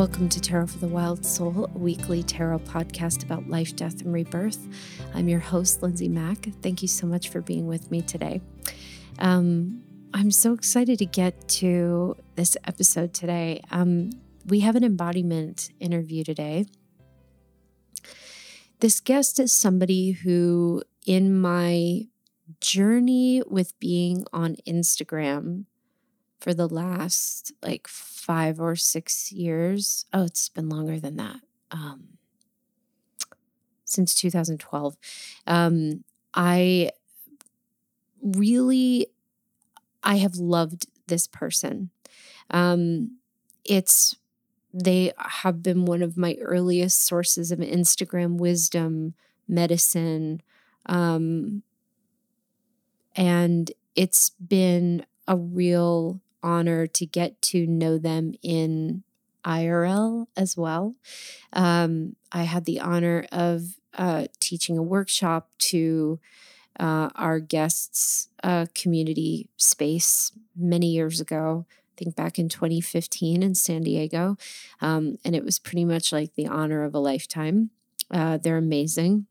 Welcome to Tarot for the Wild Soul, a weekly tarot podcast about life, death, and rebirth. I'm your host, Lindsay Mack. Thank you so much for being with me today. Um, I'm so excited to get to this episode today. Um, we have an embodiment interview today. This guest is somebody who, in my journey with being on Instagram for the last like five or six years. Oh, it's been longer than that. Um, since 2012. Um, I really, I have loved this person. Um, it's, they have been one of my earliest sources of Instagram wisdom, medicine, um, and it's been a real honor to get to know them in IRL as well. Um, I had the honor of uh, teaching a workshop to uh, our guests' uh, community space many years ago. I think back in 2015 in San Diego. Um, and it was pretty much like the honor of a lifetime. Uh, they're amazing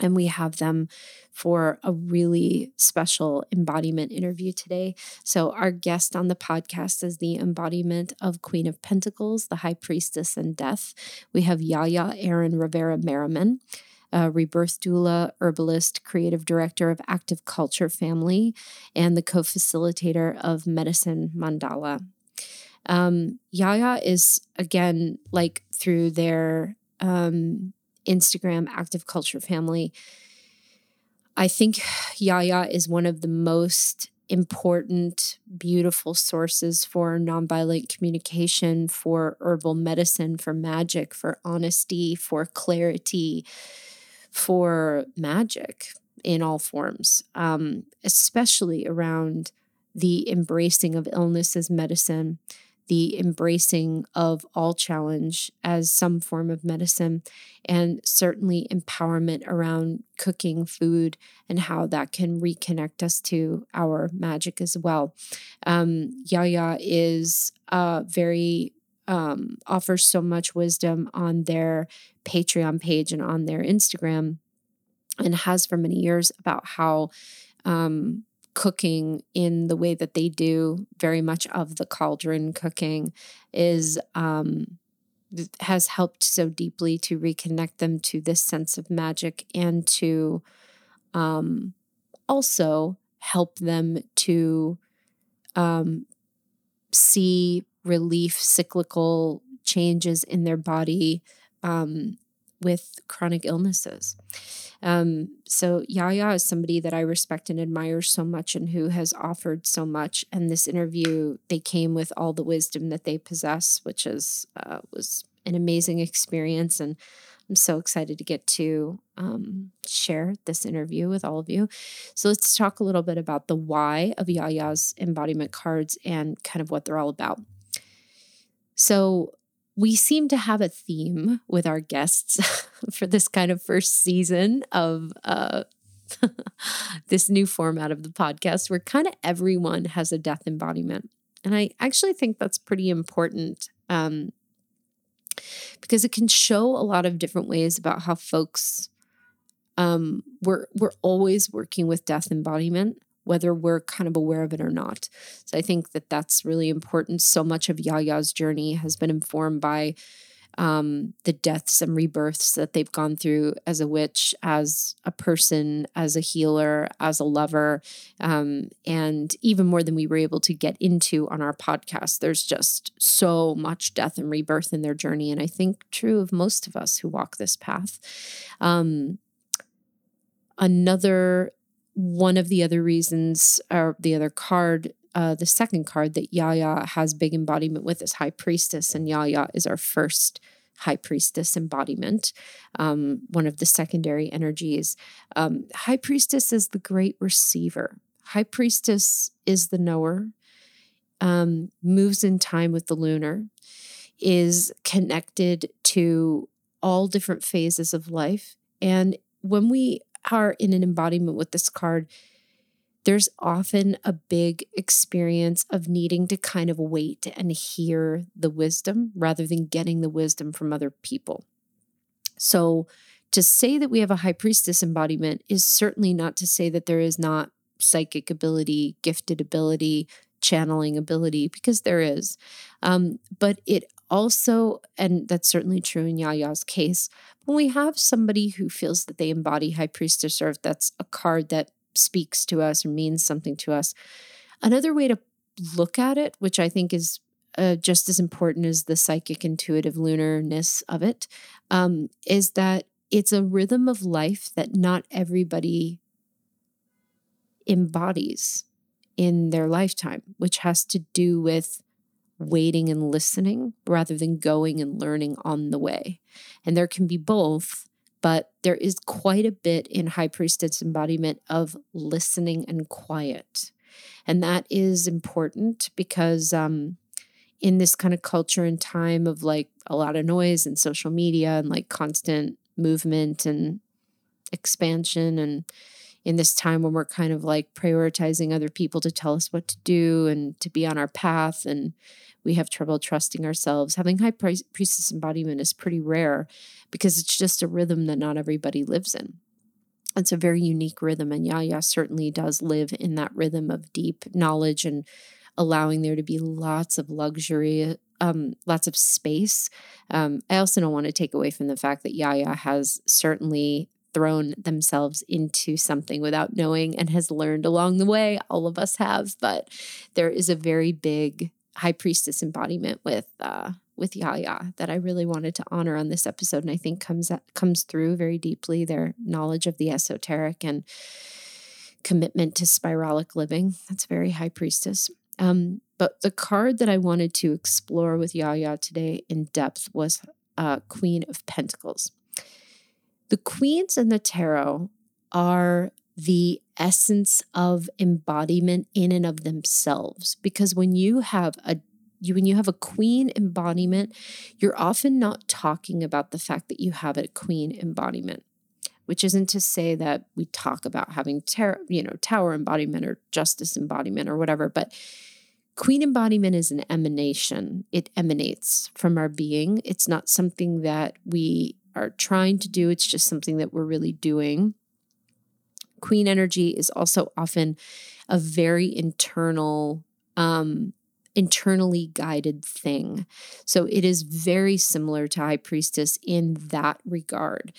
and we have them for a really special embodiment interview today. So, our guest on the podcast is the embodiment of Queen of Pentacles, the High Priestess and Death. We have Yaya Erin Rivera Merriman. A rebirth doula, herbalist, creative director of Active Culture Family, and the co facilitator of Medicine Mandala. Um, Yaya is, again, like through their um, Instagram active culture family. I think Yaya is one of the most important, beautiful sources for nonviolent communication, for herbal medicine, for magic, for honesty, for clarity, for magic in all forms, um, especially around the embracing of illness as medicine the embracing of all challenge as some form of medicine, and certainly empowerment around cooking food and how that can reconnect us to our magic as well. Um, Yaya is uh, very um, offers so much wisdom on their Patreon page and on their Instagram, and has for many years about how um, cooking in the way that they do, very much of the cauldron cooking, is um, has helped so deeply to reconnect them to this sense of magic and to um, also help them to um, see relief, cyclical changes in their body um, with chronic illnesses. Um, so Yaya is somebody that I respect and admire so much and who has offered so much. And this interview, they came with all the wisdom that they possess, which is uh, was an amazing experience. And I'm so excited to get to um, share this interview with all of you. So let's talk a little bit about the why of Yaya's embodiment cards and kind of what they're all about. So we seem to have a theme with our guests for this kind of first season of uh, this new format of the podcast where kind of everyone has a death embodiment. And I actually think that's pretty important um, because it can show a lot of different ways about how folks um, we're we're always working with death embodiment whether we're kind of aware of it or not. So I think that that's really important. So much of Yaya's journey has been informed by um, the deaths and rebirths that they've gone through as a witch, as a person, as a healer, as a lover, um, and even more than we were able to get into on our podcast. There's just so much death and rebirth in their journey. And I think true of most of us who walk this path. Um, another one of the other reasons, or the other card, uh, the second card that Yaya has big embodiment with is High Priestess, and Yaya is our first High Priestess embodiment, um, one of the secondary energies. Um, High Priestess is the great receiver. High Priestess is the knower, um, moves in time with the lunar, is connected to all different phases of life. And when we are in an embodiment with this card, there's often a big experience of needing to kind of wait and hear the wisdom rather than getting the wisdom from other people. So, to say that we have a high priestess embodiment is certainly not to say that there is not psychic ability, gifted ability, channeling ability, because there is. Um, but it also, and that's certainly true in Yaya's case, when we have somebody who feels that they embody high priestess, or if that's a card that speaks to us or means something to us. Another way to look at it, which I think is uh, just as important as the psychic intuitive lunarness of it, um, is that it's a rhythm of life that not everybody embodies in their lifetime, which has to do with waiting and listening rather than going and learning on the way. And there can be both, but there is quite a bit in High Priestess embodiment of listening and quiet. And that is important because um, in this kind of culture and time of like a lot of noise and social media and like constant movement and expansion and in this time when we're kind of like prioritizing other people to tell us what to do and to be on our path and we have trouble trusting ourselves having high priestess embodiment is pretty rare because it's just a rhythm that not everybody lives in it's a very unique rhythm and yaya certainly does live in that rhythm of deep knowledge and allowing there to be lots of luxury um, lots of space. Um, I also don't want to take away from the fact that Yaya has certainly thrown themselves into something without knowing and has learned along the way. All of us have, but there is a very big high priestess embodiment with uh, with Yaya that I really wanted to honor on this episode, and I think comes comes through very deeply their knowledge of the esoteric and commitment to spiralic living. That's very high priestess. Um, but the card that I wanted to explore with Yaya today in depth was uh, Queen of Pentacles. The queens in the tarot are the essence of embodiment in and of themselves because when you have a you, when you have a queen embodiment, you're often not talking about the fact that you have a queen embodiment, which isn't to say that we talk about having ter- you know, tower embodiment or justice embodiment or whatever, but queen embodiment is an emanation. It emanates from our being. It's not something that we are trying to do, it's just something that we're really doing. Queen energy is also often a very internal, um, internally guided thing. So it is very similar to High Priestess in that regard.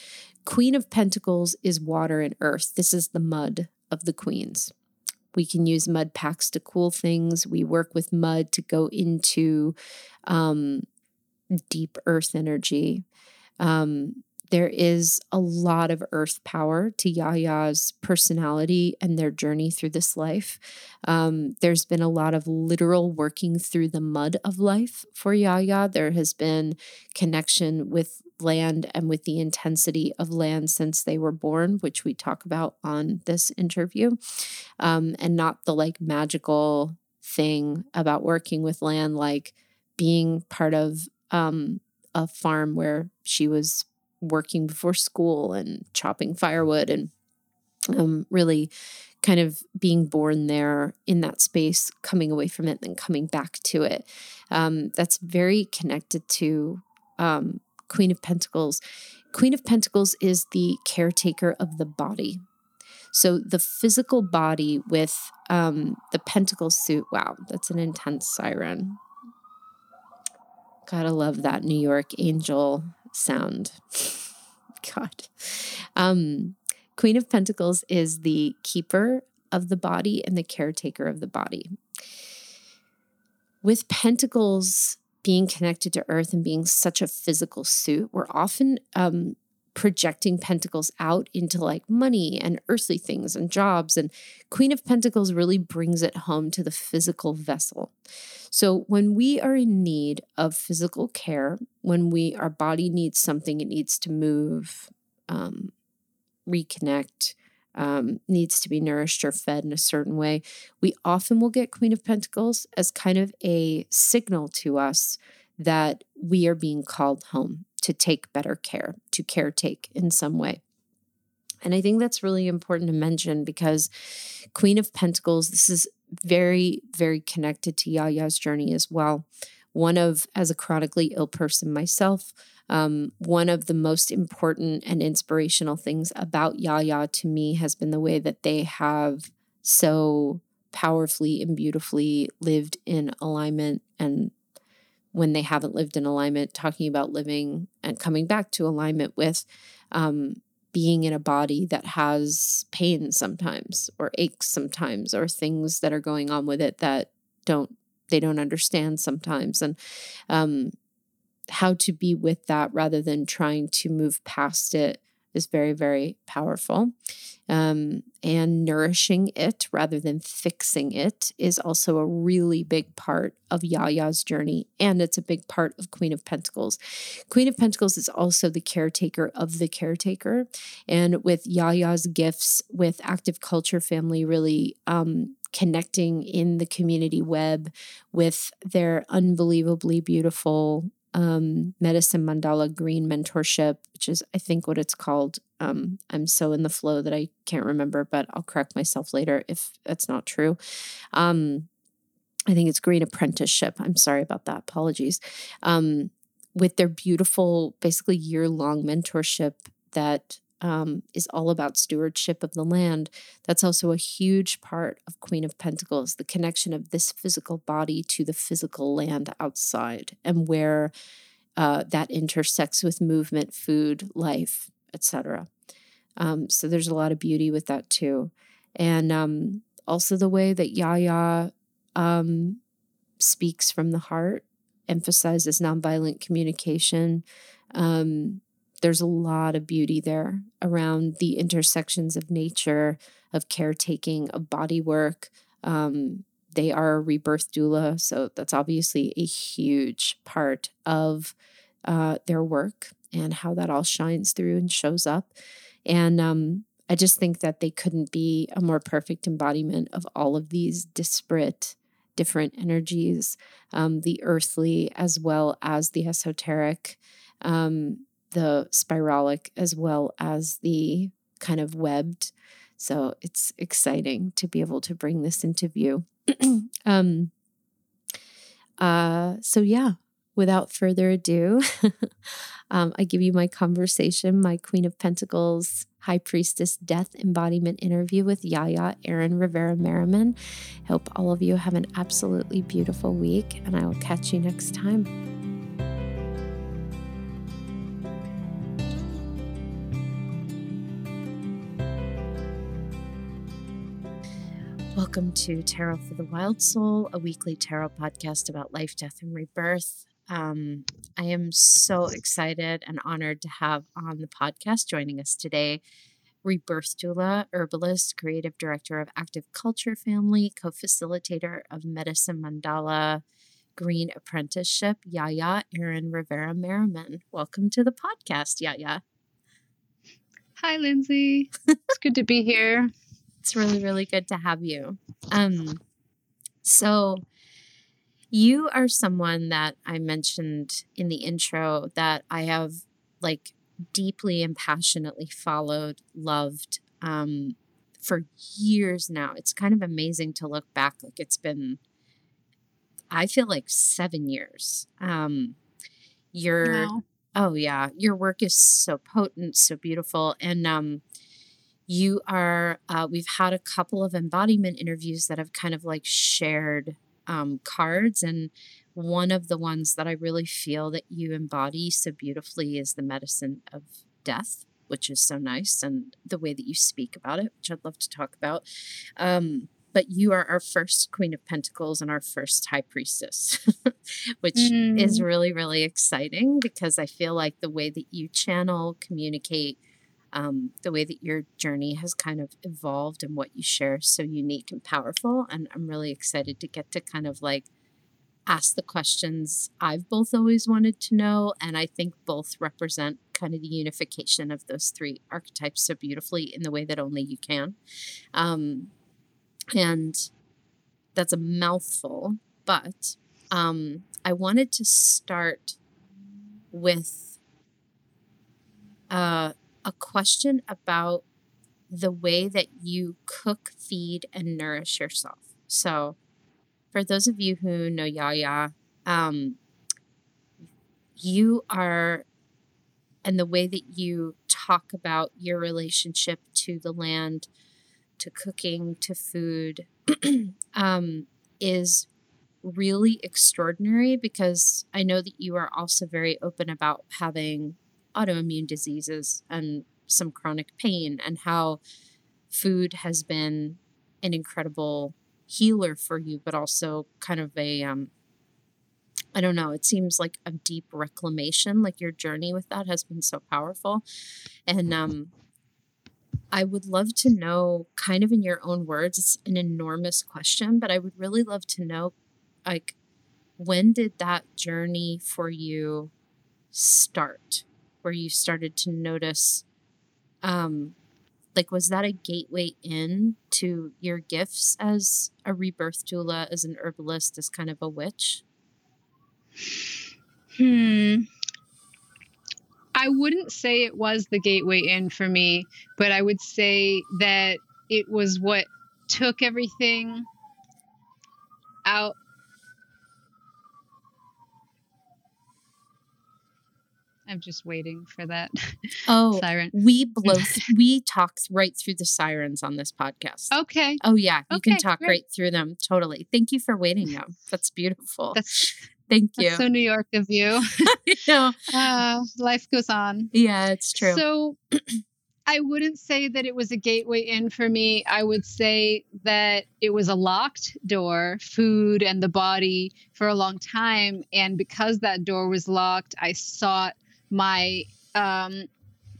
Queen of Pentacles is water and earth. This is the mud of the queens. We can use mud packs to cool things. We work with mud to go into um, deep earth energy. Um, there is a lot of earth power to Yaya's personality and their journey through this life. Um, there's been a lot of literal working through the mud of life for Yaya. There has been connection with land and with the intensity of land since they were born, which we talk about on this interview, um, and not the like magical thing about working with land, like being part of um, a farm where she was working before school and chopping firewood and um, really kind of being born there in that space, coming away from it, and then coming back to it. Um, that's very connected to um, Queen of Pentacles. Queen of Pentacles is the caretaker of the body. So the physical body with um, the pentacle suit. Wow, that's an intense siren. Gotta love that New York angel sound. God. Um, Queen of Pentacles is the keeper of the body and the caretaker of the body. With pentacles being connected to earth and being such a physical suit, we're often um, projecting pentacles out into like money and earthly things and jobs. And Queen of Pentacles really brings it home to the physical vessel. So when we are in need of physical care, when we our body needs something, it needs to move, um, reconnect, um, needs to be nourished or fed in a certain way, we often will get Queen of Pentacles as kind of a signal to us that we are being called home to take better care, to caretake in some way. And I think that's really important to mention because Queen of Pentacles, this is very, very connected to Yaya's journey as well. One of, as a chronically ill person myself, um, one of the most important and inspirational things about Yaya to me has been the way that they have so powerfully and beautifully lived in alignment and when they haven't lived in alignment, talking about living and coming back to alignment with um, being in a body that has pain sometimes or aches sometimes or things that are going on with it that don't they don't understand sometimes. And um, how to be with that rather than trying to move past it is very, very powerful. Um, and nourishing it rather than fixing it is also a really big part of Yaya's journey. And it's a big part of Queen of Pentacles. Queen of Pentacles is also the caretaker of the caretaker. And with Yaya's gifts, with Active Culture Family really um, connecting in the community web with their unbelievably beautiful um, Medicine Mandala Green Mentorship, which is, I think, what it's called. Um, I'm so in the flow that I can't remember, but I'll correct myself later if that's not true. Um, I think it's Green Apprenticeship. I'm sorry about that. Apologies. Um, with their beautiful, basically year long mentorship that um, is all about stewardship of the land. That's also a huge part of Queen of Pentacles, the connection of this physical body to the physical land outside, and where uh, that intersects with movement, food, life, etc. Um, so there's a lot of beauty with that too, and um, also the way that Yaya um, speaks from the heart, emphasizes nonviolent communication. There's a lot of beauty there around the intersections of nature, of caretaking, of body work. Um, they are a rebirth doula, so that's obviously a huge part of uh, their work and how that all shines through and shows up. And um, I just think that they couldn't be a more perfect embodiment of all of these disparate, different energies, um, the earthly as well as the esoteric. Um, the spiralic as well as the kind of webbed. So it's exciting to be able to bring this into view. um, uh, so, yeah, without further ado, um, I give you my conversation, my Queen of Pentacles, High Priestess Death Embodiment interview with Yaya Erin Rivera Merriman. Hope all of you have an absolutely beautiful week, and I will catch you next time. Welcome to Tarot for the Wild Soul, a weekly tarot podcast about life, death, and rebirth. Um, I am so excited and honored to have on the podcast joining us today Rebirth Doula, herbalist, creative director of Active Culture Family, co facilitator of Medicine Mandala Green Apprenticeship, Yaya Erin Rivera Merriman. Welcome to the podcast, Yaya. Hi, Lindsay. it's good to be here. It's really, really good to have you. Um, so you are someone that I mentioned in the intro that I have like deeply and passionately followed, loved um, for years now. It's kind of amazing to look back. Like it's been, I feel like seven years. Um, your, wow. oh yeah, your work is so potent, so beautiful, and um, you are uh, we've had a couple of embodiment interviews that have kind of like shared um, cards and one of the ones that i really feel that you embody so beautifully is the medicine of death which is so nice and the way that you speak about it which i'd love to talk about um, but you are our first queen of pentacles and our first high priestess which mm. is really really exciting because i feel like the way that you channel communicate um, the way that your journey has kind of evolved and what you share is so unique and powerful. And I'm really excited to get to kind of like ask the questions I've both always wanted to know. And I think both represent kind of the unification of those three archetypes so beautifully in the way that only you can. Um, and that's a mouthful, but um, I wanted to start with uh, a question about the way that you cook, feed, and nourish yourself. So, for those of you who know Yaya, um, you are, and the way that you talk about your relationship to the land, to cooking, to food, um, is really extraordinary because I know that you are also very open about having autoimmune diseases and some chronic pain and how food has been an incredible healer for you, but also kind of a, um, I don't know, it seems like a deep reclamation. Like your journey with that has been so powerful. And um, I would love to know, kind of in your own words, it's an enormous question, but I would really love to know, like, when did that journey for you start? Where you started to notice um like was that a gateway in to your gifts as a rebirth doula as an herbalist as kind of a witch? Hmm. I wouldn't say it was the gateway in for me but i would say that it was what took everything out I'm just waiting for that oh siren. we blow we talk right through the sirens on this podcast Okay. oh yeah you can talk great. right through them totally thank you for waiting though that's beautiful That's, thank you that's so New York of you. No, Uh, life goes on. yeah it's true So I wouldn't say that it was a gateway in for me. I would say that it was a locked door, food and the body, for a long time. And because that door was locked, I sought my um,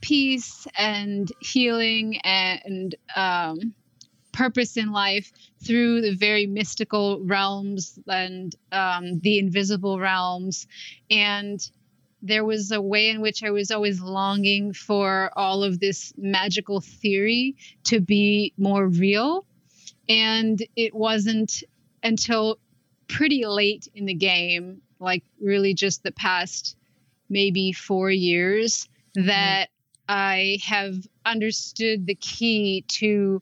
peace and healing and um, purpose in life through the very mystical realms and um, the invisible realms. And there was a way in which I was always longing for all of this magical theory to be more real. And it wasn't until pretty late in the game, like really just the past maybe four years, that I have understood the key to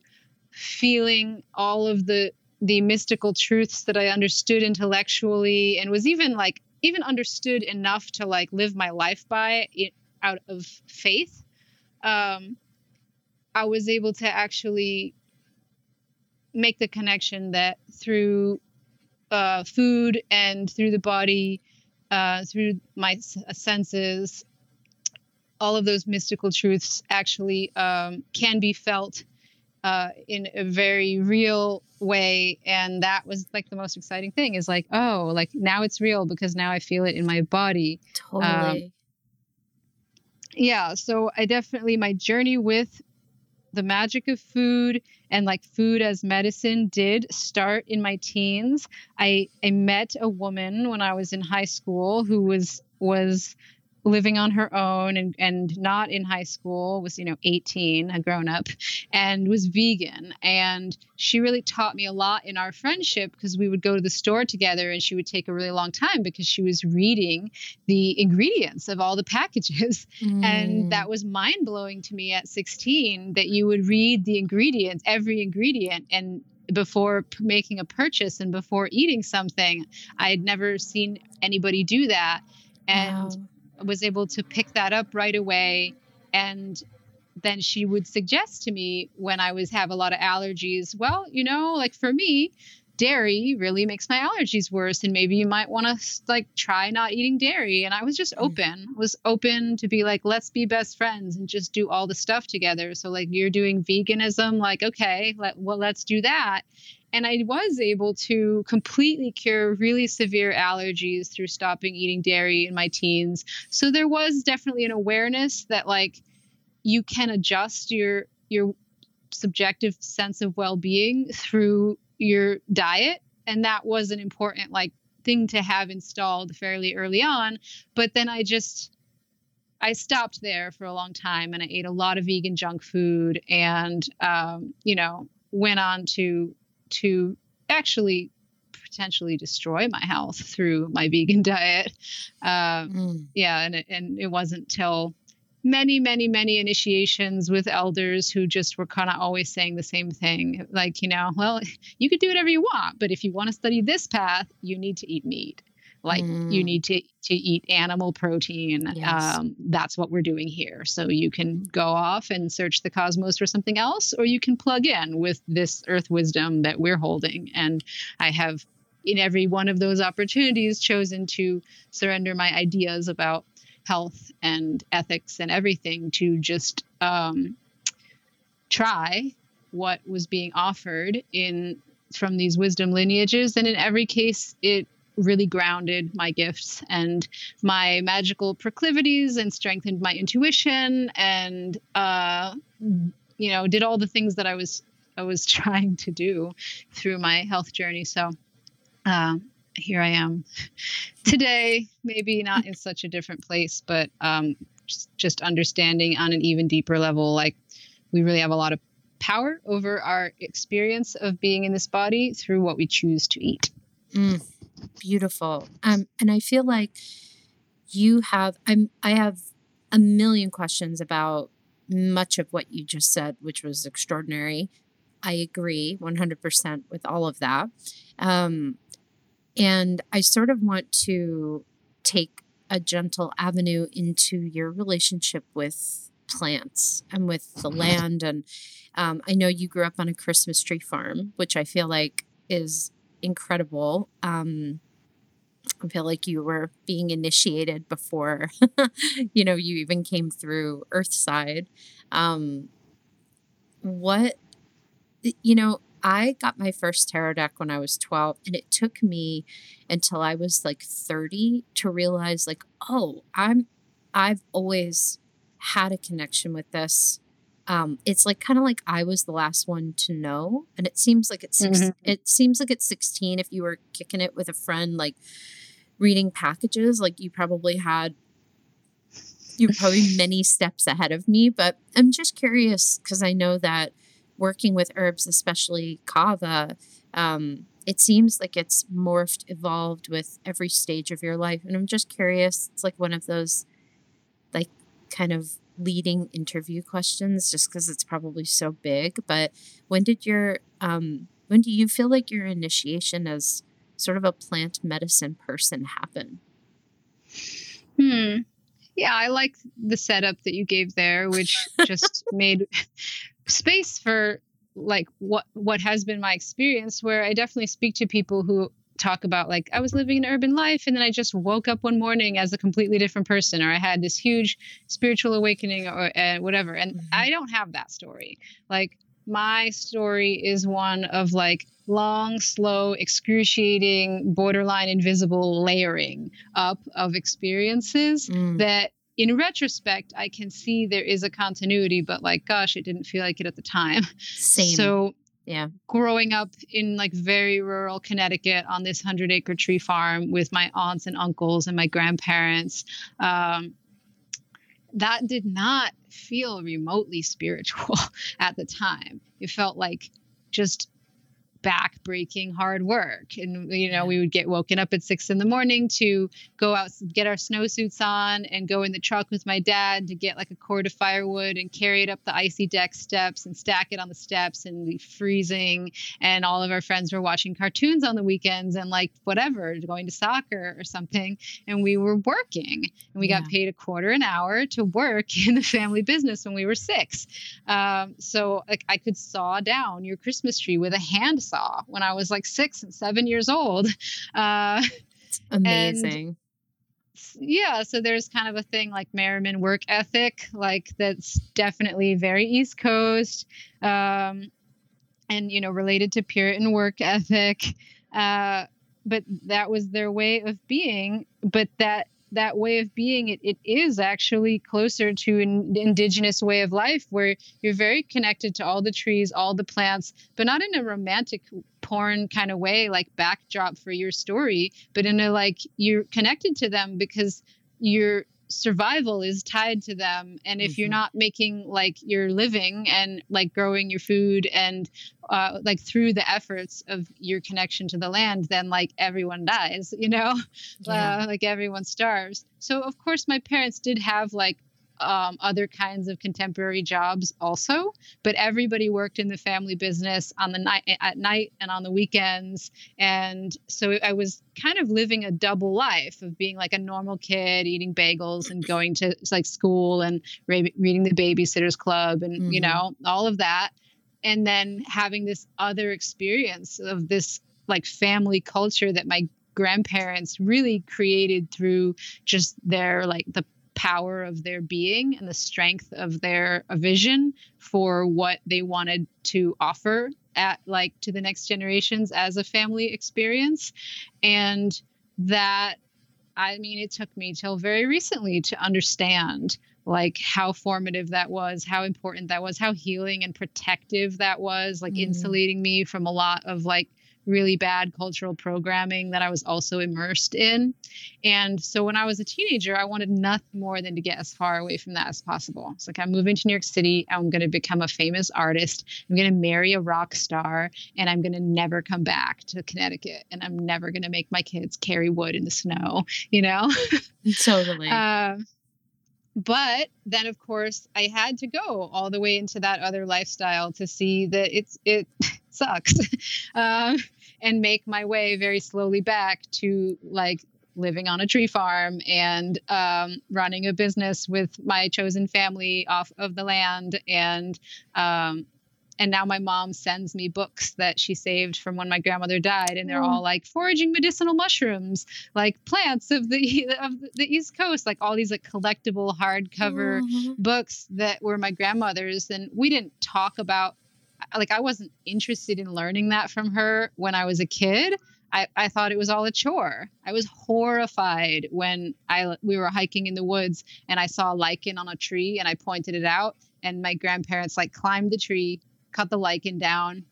feeling all of the the mystical truths that I understood intellectually and was even like even understood enough to like live my life by it out of faith. Um i was able to actually make the connection that through uh food and through the body uh through my senses all of those mystical truths actually um can be felt uh, in a very real way. And that was like the most exciting thing is like oh like now it's real because now i feel it in my body. Totally. yeah so i definitely my journey with the magic of food and like food as medicine did start in my teens. I i met a woman when i was in high school who was was living on her own and and not in high school was you know 18 a grown up and was vegan and she really taught me a lot in our friendship because we would go to the store together and she would take a really long time because she was reading the ingredients of all the packages Mm. and that was mind blowing to me at 16 that you would read the ingredients, every ingredient, and before p- making a purchase and before eating something. I had never seen anybody do that. And Wow. Was able to pick that up right away. And then she would suggest to me when I was have a lot of allergies, well, you know, like for me, dairy really makes my allergies worse and maybe you might want to like try not eating dairy and i was just Mm. open was open to be like let's be best friends and just do all the stuff together so like you're doing veganism like okay let, well let's do that and i was able to completely cure really severe allergies through stopping eating dairy in my teens. So there was definitely an awareness that like you can adjust your your subjective sense of well-being through your diet. And that was an important like thing to have installed fairly early on. But then i just i stopped there for a long time and i ate a lot of vegan junk food and um, you know went on to to actually potentially destroy my health through my vegan diet um, Mm. yeah and it, and it wasn't till many, many, many initiations with elders who just were kind of always saying the same thing. Like, you know, well, you could do whatever you want, but if you want to study this path, you need to eat meat. Like mm. you need to to eat animal protein. Yes. Um, that's what we're doing here. So you can go off and search the cosmos for something else, or you can plug in with this earth wisdom that we're holding. And I have in every one of those opportunities chosen to surrender my ideas about health and ethics and everything to just um, try what was being offered in from these wisdom lineages and in every case it really grounded my gifts and my magical proclivities and strengthened my intuition and uh, you know did all the things that i was i was trying to do through my health journey so uh, here I am today, maybe not in such a different place, but um, just, understanding on an even deeper level, like we really have a lot of power over our experience of being in this body through what we choose to eat. Mm, beautiful. Um, and I feel like you have, I'm, I have a million questions about much of what you just said, which was extraordinary. I agree 100% with all of that. Um, and I sort of want to take a gentle avenue into your relationship with plants and with the land. And um, I know you grew up on a Christmas tree farm, which I feel like is incredible. Um, I feel like you were being initiated before, you know, you even came through Earthside. Um, what, you know, I got my first tarot deck when I was 12, and it took me until I was like 30 to realize, like, oh, I'm, I've always had a connection with this. Um, it's like kind of like I was the last one to know, and it seems like it's 6 mm-hmm. it seems like it's 16 if you were kicking it with a friend, like reading packages, like you probably had you're probably many steps ahead of me, but I'm just curious because I know that working with herbs, especially kava, um, it seems like it's morphed, evolved with every stage of your life. And I'm just curious, it's like one of those, like, kind of leading interview questions, just because it's probably so big. But when did your, um, when do you feel like your initiation as sort of a plant medicine person happen? Hmm. Yeah, I like the setup that you gave there, which just made space for like what what has been my experience where I definitely speak to people who talk about like I was living an urban life and then I just woke up one morning as a completely different person or I had this huge spiritual awakening or uh, whatever and mm-hmm. I don't have that story like my story is one of like long slow excruciating borderline invisible layering up of experiences mm. that in retrospect, I can see there is a continuity, but like, gosh, it didn't feel like it at the time. Same. So, yeah, growing up in like very rural Connecticut on this hundred acre tree farm with my aunts and uncles and my grandparents, um, that did not feel remotely spiritual at the time. It felt like just back-breaking hard work. And you know we would get woken up at six in the morning to go out get our snowsuits on and go in the truck with my dad to get like a cord of firewood and carry it up the icy deck steps and stack it on the steps and be freezing. And all of our friends were watching cartoons on the weekends and like whatever going to soccer or something. And we were working. And we yeah. got paid a quarter an hour to work in the family business when we were six. Um, so like i could saw down your christmas tree with a hand saw when I was like six and seven years old. Uh, amazing. yeah, so there's kind of a thing like Merriman work ethic, like that's definitely very East Coast, um, and you know related to Puritan work ethic. Uh, but that was their way of being. But that that way of being it, it is actually closer to an indigenous way of life where you're very connected to all the trees all the plants but not in a romantic porn kind of way like backdrop for your story but in a like you're connected to them because you're survival is tied to them and if mm-hmm. you're not making like your living and like growing your food and uh, like through the efforts of your connection to the land then like everyone dies you know yeah. uh, like everyone starves so of course my parents did have like um, other kinds of contemporary jobs also but everybody worked in the family business on the night at night and on the weekends and so i was kind of living a double life of being like a normal kid eating bagels and going to like school and re- reading the babysitters club and mm-hmm. you know all of that and then having this other experience of this like family culture that my grandparents really created through just their like the power of their being and the strength of their vision for what they wanted to offer at like to the next generations as a family experience and that i mean it took me till very recently to understand like how formative that was how important that was how healing and protective that was like mm-hmm. insulating me from a lot of like really bad cultural programming that I was also immersed in. And so when I was a teenager, I wanted nothing more than to get as far away from that as possible. It's like I'm moving to New York City, I'm going to become a famous artist, I'm going to marry a rock star, and I'm going to never come back to Connecticut, and I'm never going to make my kids carry wood in the snow, you know? Totally. uh, but then of course i had to go all the way into that other lifestyle to see that it's it sucks uh, and make my way very slowly back to like living on a tree farm and um, running a business with my chosen family off of the land and um, and now my mom sends me books that she saved from when my grandmother died and they're mm. all like foraging medicinal mushrooms like plants of the of the east coast like all these like collectible hardcover mm. books that were my grandmother's and we didn't talk about like I wasn't interested in learning that from her when I was a kid. I, I thought it was all a chore. I was horrified when I we were hiking in the woods and I saw a lichen on a tree and I pointed it out and my grandparents like climbed the tree, cut the lichen down,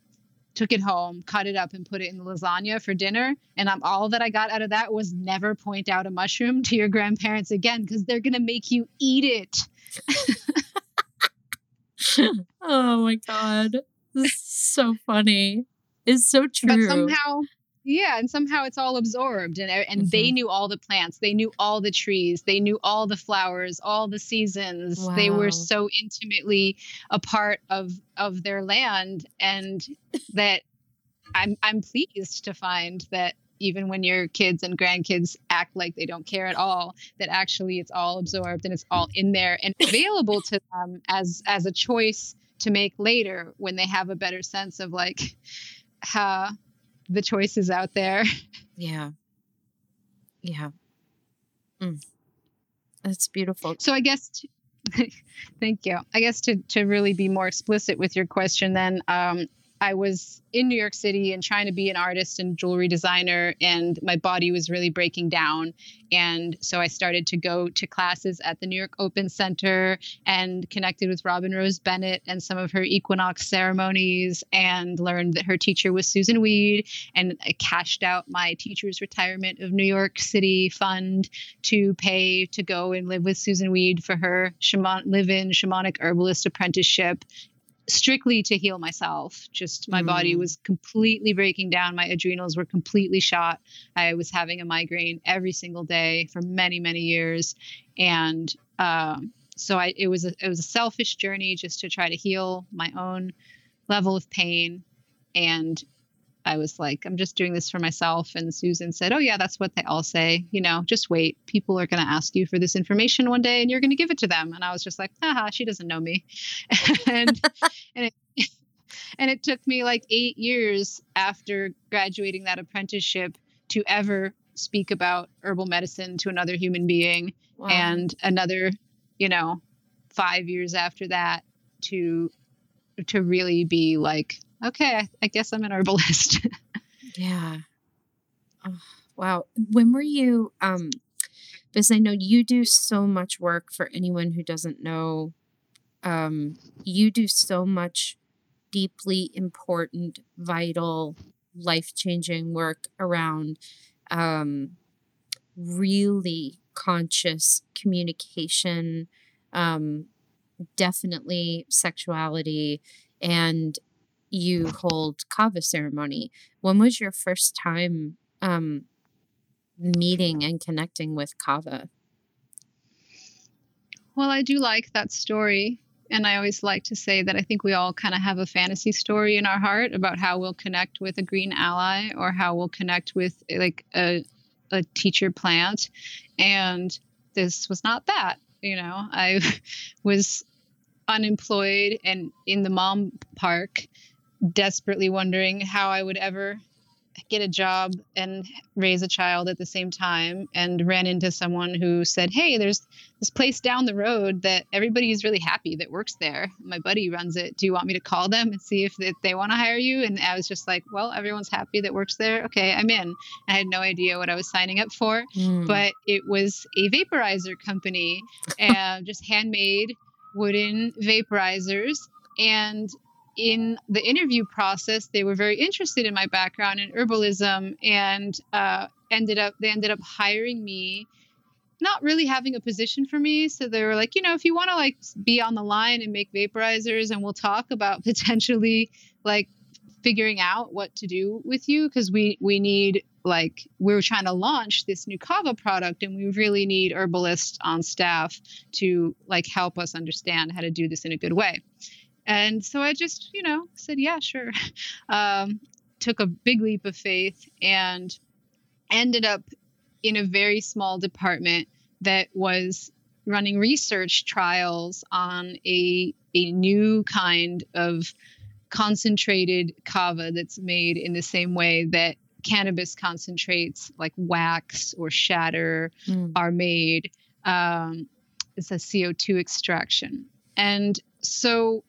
took it home, cut it up and put it in the lasagna for dinner. And I'm, all that I got out of that was never point out a mushroom to your grandparents again because they're gonna make you eat it. oh my god so funny. It's so true. But somehow, yeah, and somehow it's all absorbed, and and mm-hmm. they knew all the plants, they knew all the trees, they knew all the flowers, all the seasons. Wow. They were so intimately a part of of their land, and that I'm I'm pleased to find that even when your kids and grandkids act like they don't care at all that actually it's all absorbed and it's all in there and available to them as as a choice to make later when they have a better sense of like how the choices out there. Yeah. Yeah. Mm. That's beautiful. So I guess to, thank you. I guess to to really be more explicit with your question then um I was in New York City and trying to be an artist and jewelry designer, and my body was really breaking down. And so I started to go to classes at the New York Open Center and connected with Robin Rose Bennett and some of her equinox ceremonies, and learned that her teacher was Susun Weed. And I cashed out my teacher's retirement of New York City fund to pay to go and live with Susun Weed for her shaman, live in shamanic herbalist apprenticeship strictly to heal myself. Just my mm. body was completely breaking down. My adrenals were completely shot. I was having a migraine every single day for many, many years. And um, so I, it was a, it was a selfish journey just to try to heal my own level of pain and I was like, I'm just doing this for myself. And Susun said, Oh, yeah, that's what they all say. You know, just wait. People are going to ask you for this information one day and you're going to give it to them. And I was just like, haha, she doesn't know me. and, and it, and it took me like eight years after graduating that apprenticeship to ever speak about herbal medicine to another human being wow. and another you know five years after that to to really be like okay, I guess I'm an herbalist. yeah. Oh, wow. When were you um because I know you do so much work for anyone who doesn't know um you do so much deeply important, vital, life-changing work around um really conscious communication um definitely sexuality and you hold kava ceremony. When was your first time um, meeting and connecting with kava? Well, I do like that story. And I always like to say that I think we all kind of have a fantasy story in our heart about how we'll connect with a green ally or how we'll connect with like a, a teacher plant. And this was not that. You know, I was unemployed and in the mom park, desperately wondering how I would ever get a job and raise a child at the same time and ran into someone who said hey there's this place down the road that everybody is really happy that works there. My buddy runs it. Do you want me to call them and see if they, they want to hire you? And i was just like well everyone's happy that works there. Okay i'm in. I had no idea what i was signing up for mm. but it was a vaporizer company and just handmade wooden vaporizers and in the interview process, they were very interested in my background in herbalism and uh, ended up they ended up hiring me, not really having a position for me. So they were like, you know, if you want to like be on the line and make vaporizers, and we'll talk about potentially like figuring out what to do with you because we we need like we're trying to launch this new kava product and we really need herbalists on staff to like help us understand how to do this in a good way and so I just, you know, said, yeah, sure. Um, took a big leap of faith and ended up in a very small department that was running research trials on a, a new kind of concentrated kava that's made in the same way that cannabis concentrates like wax or shatter mm. are made. Um, it's a CO2 extraction. And so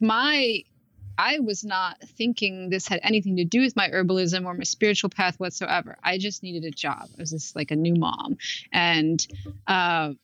my I was not thinking this had anything to do with my herbalism or my spiritual path whatsoever. I just needed a job. I was just like a new mom. And uh,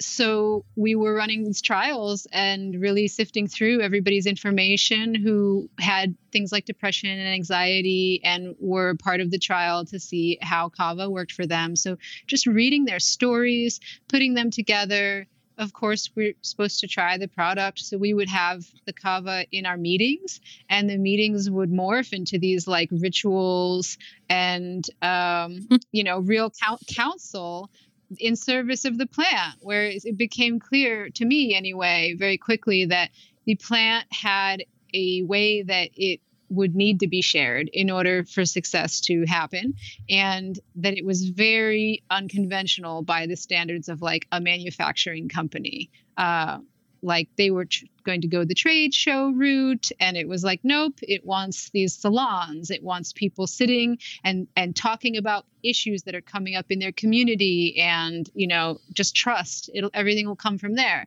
so we were running these trials and really sifting through everybody's information who had things like depression and anxiety and were part of the trial to see how kava worked for them. So just reading their stories, putting them together of course, we're supposed to try the product. So we would have the kava in our meetings, and the meetings would morph into these like rituals and, um, you know, real count- counsel in service of the plant, where it became clear to me, anyway, very quickly that the plant had a way that it would need to be shared in order for success to happen. And that it was very unconventional by the standards of like a manufacturing company. Uh, like they were tr- going to go the trade show route and it was like nope it wants these salons. It wants people sitting and and talking about issues that are coming up in their community and you know just trust. It'll everything will come from there.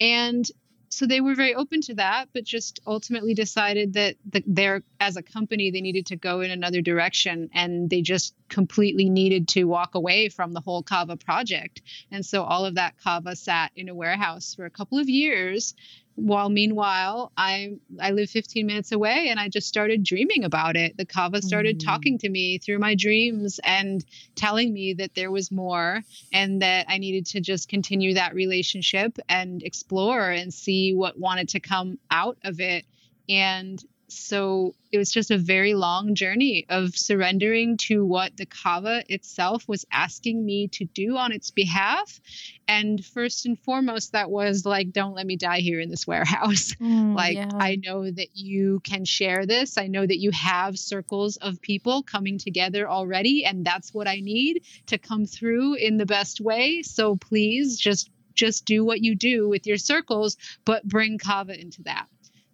And so they were very open to that, but just ultimately decided that the, they're as a company they needed to go in another direction, and they just completely needed to walk away from the whole Kava project. And so all of that Kava sat in a warehouse for a couple of years, while meanwhile i i live 15 minutes away and i just started dreaming about it the kava started mm. talking to me through my dreams and telling me that there was more and that i needed to just continue that relationship and explore and see what wanted to come out of it and so it was just a very long journey of surrendering to what the kava itself was asking me to do on its behalf. And first and foremost that was like don't let me die here in this warehouse. Mm, like yeah. i know that you can share this. I know that you have circles of people coming together already and that's what i need to come through in the best way. So please just just do what you do with your circles but bring kava into that.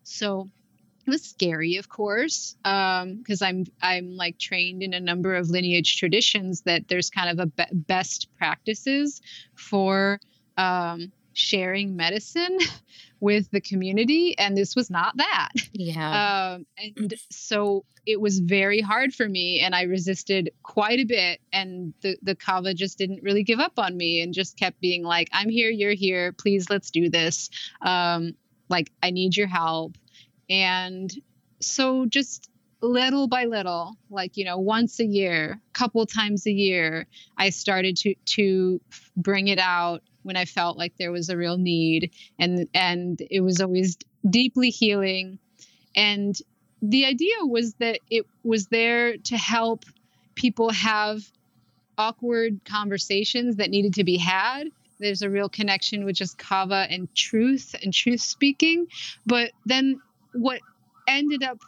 So it was scary of course because um, i'm i'm like trained in a number of lineage traditions that there's kind of a be- best practices for um, sharing medicine with the community and this was not that. Yeah. Um, and so it was very hard for me and i resisted quite a bit and the, the kava just didn't really give up on me and just kept being like i'm here you're here please let's do this. Um, like i need your help and so just little by little, like, you know, once a year, couple times a year, I started to to bring it out when I felt like there was a real need. And and it was always deeply healing. And the idea was that it was there to help people have awkward conversations that needed to be had. There's a real connection with just kava and truth and truth speaking. But then what ended up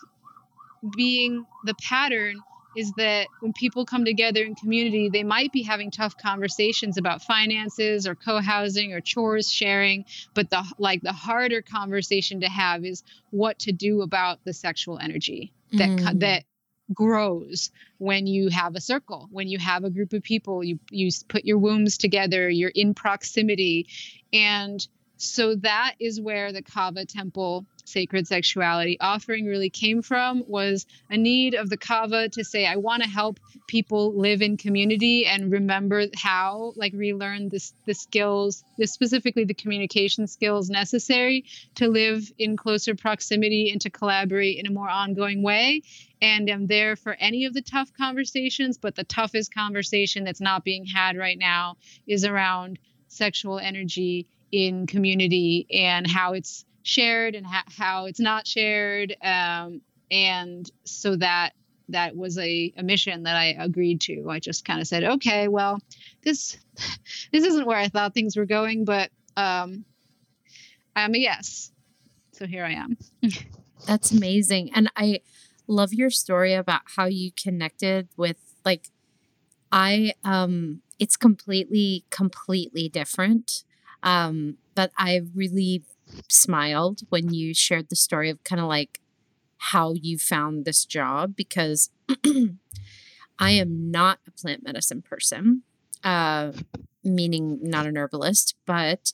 being the pattern is that when people come together in community, they might be having tough conversations about finances or co-housing or chores sharing, but the like the harder conversation to have is what to do about the sexual energy that mm. that grows when you have a circle when you have a group of people you you put your wombs together you're in proximity and so that is where the kava temple sacred sexuality. Offering really came from was a need of the kava to say i want to help people live in community and remember how like relearn this the skills this specifically the communication skills necessary to live in closer proximity and to collaborate in a more ongoing way. And i'm there for any of the tough conversations but the toughest conversation that's not being had right now is around sexual energy in community and how it's shared and ha- how it's not shared um, and so that that was a, a mission that i agreed to. I just kind of said okay well this this isn't where i thought things were going but um, i'm a yes. So here i am. That's amazing and i love your story about how you connected with like i um it's completely completely different um but i really smiled when you shared the story of kind of like how you found this job because I am not a plant medicine person, uh, meaning not an herbalist. But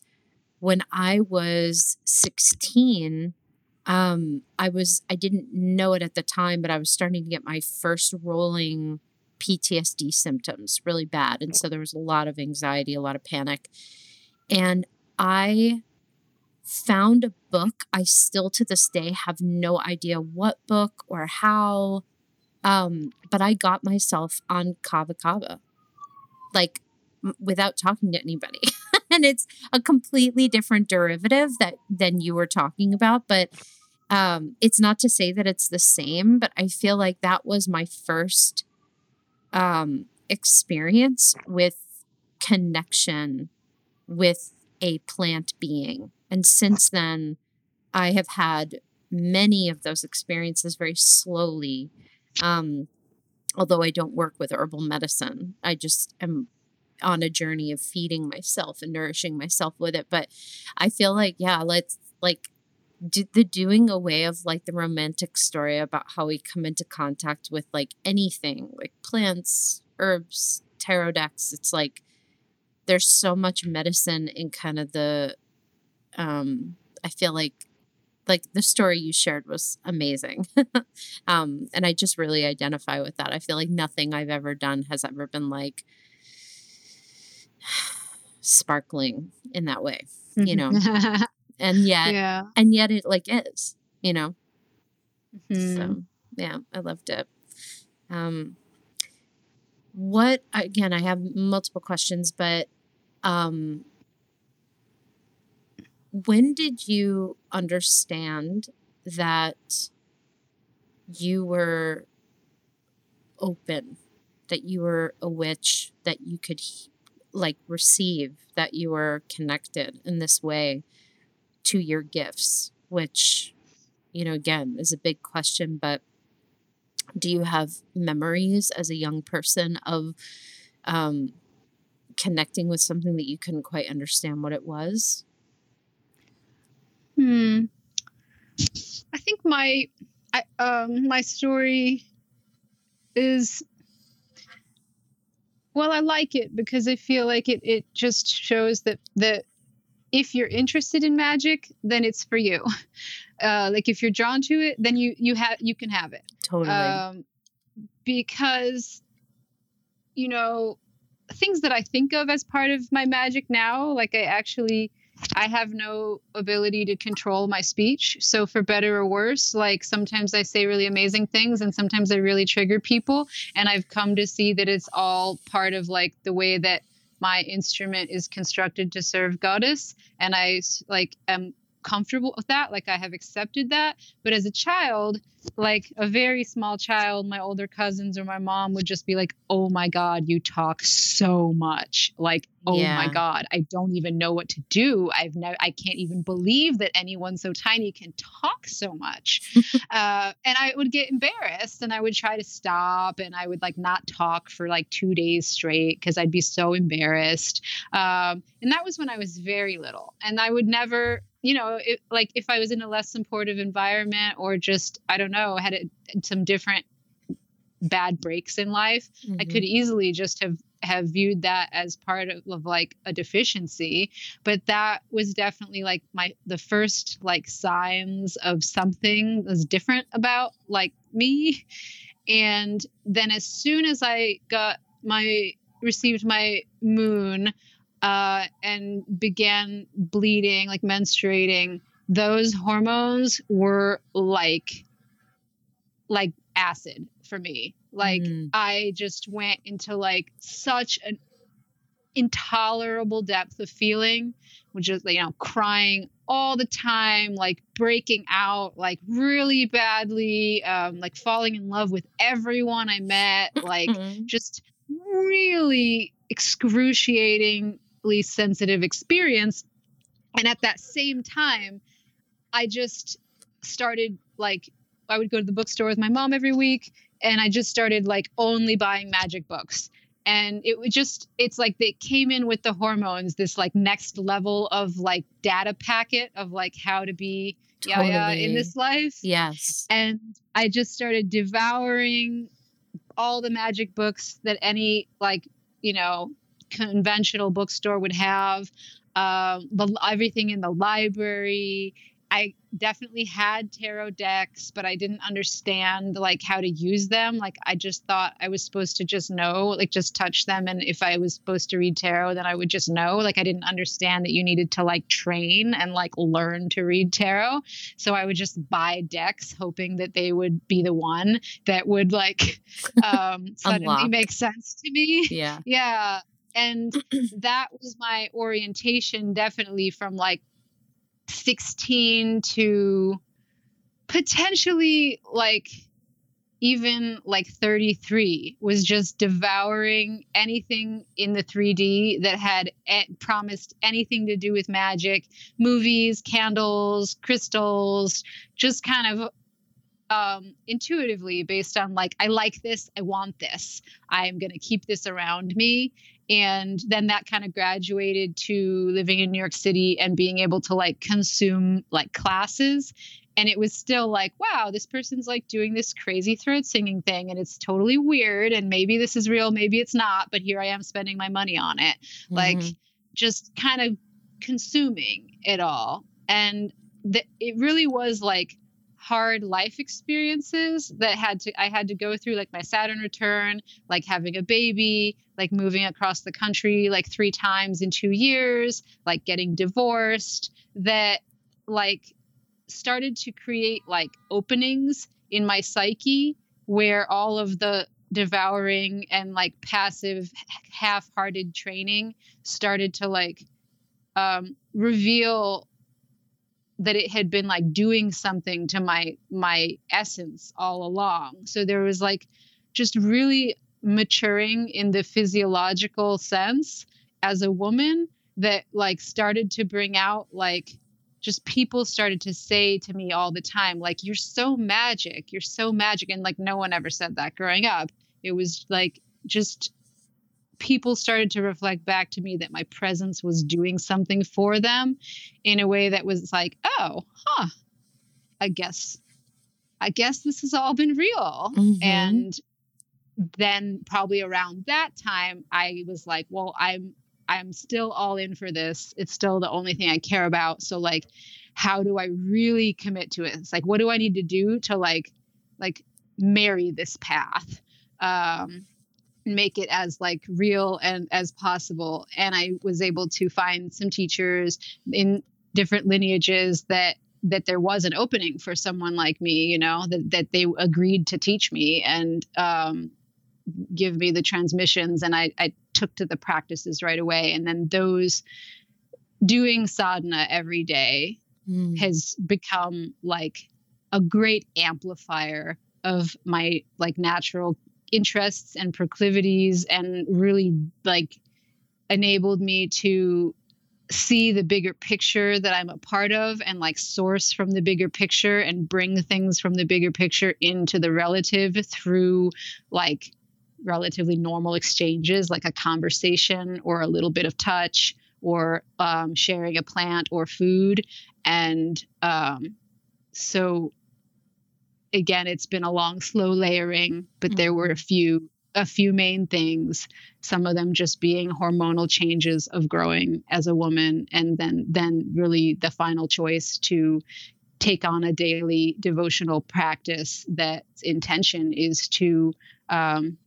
when I was 16, um, I was, I didn't know it at the time, but I was starting to get my first rolling PTSD symptoms really bad. And so there was a lot of anxiety, a lot of panic. And I found a book. I still to this day have no idea what book or how. Um, but I got myself on Kava Kava, like m- without talking to anybody. and it's a completely different derivative that than you were talking about, but um, it's not to say that it's the same, but I feel like that was my first um, experience with connection with a plant being and since then, I have had many of those experiences very slowly. Um, although I don't work with herbal medicine, I just am on a journey of feeding myself and nourishing myself with it. But I feel like, yeah, let's like do, the doing away of like the romantic story about how we come into contact with like anything like plants, herbs, tarot decks. It's like there's so much medicine in kind of the um, I feel like like the story you shared was amazing. um, and I just really identify with that. I feel like nothing I've ever done has ever been like sparkling in that way, you know. and yet yeah. and yet it like is, you know. Mm-hmm. So yeah, I loved it. Um what again, I have multiple questions, but um when did you understand that you were open, that you were a witch, that you could like receive, that you were connected in this way to your gifts, which, you know, again, is a big question, but do you have memories as a young person of um, connecting with something that you couldn't quite understand what it was? Hmm. I think my I, um my story is well I like it because I feel like it it just shows that that if you're interested in magic then it's for you. Uh, like if you're drawn to it then you you have you can have it. Totally. Um, because you know things that I think of as part of my magic now like I actually I have no ability to control my speech. So, for better or worse, like sometimes I say really amazing things and sometimes I really trigger people. And I've come to see that it's all part of like the way that my instrument is constructed to serve goddess. And I like am comfortable with that. Like I have accepted that. But as a child, like a very small child, my older cousins or my mom would just be like, "Oh my god, you talk so much." Like, "Oh yeah. my god, I don't even know what to do. I've never I can't even believe that anyone so tiny can talk so much." uh, and I would get embarrassed and I would try to stop and I would like not talk for like 2 days straight cuz I'd be so embarrassed. Um, and that was when I was very little. And I would never you know, it, like if I was in a less supportive environment or just, I don't know, had a, some different bad breaks in life, mm-hmm. I could mm-hmm. easily just have have viewed that as part of, of, like a deficiency but that was definitely like my the first like signs of something was different about like me and then as soon as i got my received my moon uh, and began bleeding, like menstruating, those hormones were like like acid for me. Like mm. I just went into like such an intolerable depth of feeling, which is you know crying all the time, like breaking out, like really badly, um, like falling in love with everyone I met, like just really excruciating sensitive experience. And at that same time, I just started like, I would go to the bookstore with my mom every week and I just started like only buying magic books. And it was just, it's like they came in with the hormones, this like next level of like data packet of like how to be totally. Yaya in this life. Yes. And I just started devouring all the magic books that any like, you know, conventional bookstore would have. Um, the, everything in the library. I definitely had tarot decks, but I didn't understand like how to use them. Like I just thought I was supposed to just know, like just touch them, and if I was supposed to read tarot, then I would just know. Like I didn't understand that you needed to like train and like learn to read tarot. So I would just buy decks, hoping that they would be the one that would like um, suddenly make sense to me. Yeah, yeah and that was my orientation definitely from like 16 to potentially like even like 33 was just devouring anything in the 3D that had promised anything to do with magic, movies, candles, crystals, just kind of um, intuitively based on like, I like this, I want this, I'm going to keep this around me and then that kind of graduated to living in New York City and being able to like consume like classes. And it was still like wow this person's like doing this crazy throat singing thing and it's totally weird and maybe this is real maybe it's not but here I am spending my money on it. Mm-hmm. like just kind of consuming it all. And the, it really was like hard life experiences that had to I had to go through like my Saturn return, like having a baby, like moving across the country like 3 times in 2 years, like getting divorced that like started to create like openings in my psyche where all of the devouring and like passive half-hearted training started to like um, reveal that it had been like doing something to my my essence all along. So there was like just really maturing in the physiological sense as a woman that like started to bring out like just people started to say to me all the time like you're so magic you're so magic and like no one ever said that growing up it was like just people started to reflect back to me that my presence was doing something for them in a way that was like, oh, huh, I guess, I guess this has all been real. Mm-hmm. And then probably around that time, I was like, well, I'm, I'm still all in for this. It's still the only thing I care about. So like, how do I really commit to it? It's like, what do I need to do to like, like marry this path? Um, make it as like real and as possible and i was able to find some teachers in different lineages that that there was an opening for someone like me you know that, that they agreed to teach me and um, give me the transmissions and I, I took to the practices right away and then those doing sadhana every day mm. has become like a great amplifier of my like natural interests and proclivities and really like enabled me to see the bigger picture that I'm a part of and like source from the bigger picture and bring things from the bigger picture into the relative through like relatively normal exchanges like a conversation or a little bit of touch or um, sharing a plant or food and um, so again it's been a long slow layering but mm-hmm. there were a few a few main things some of them just being hormonal changes of growing as a woman and then then really the final choice to take on a daily devotional practice that intention is to um,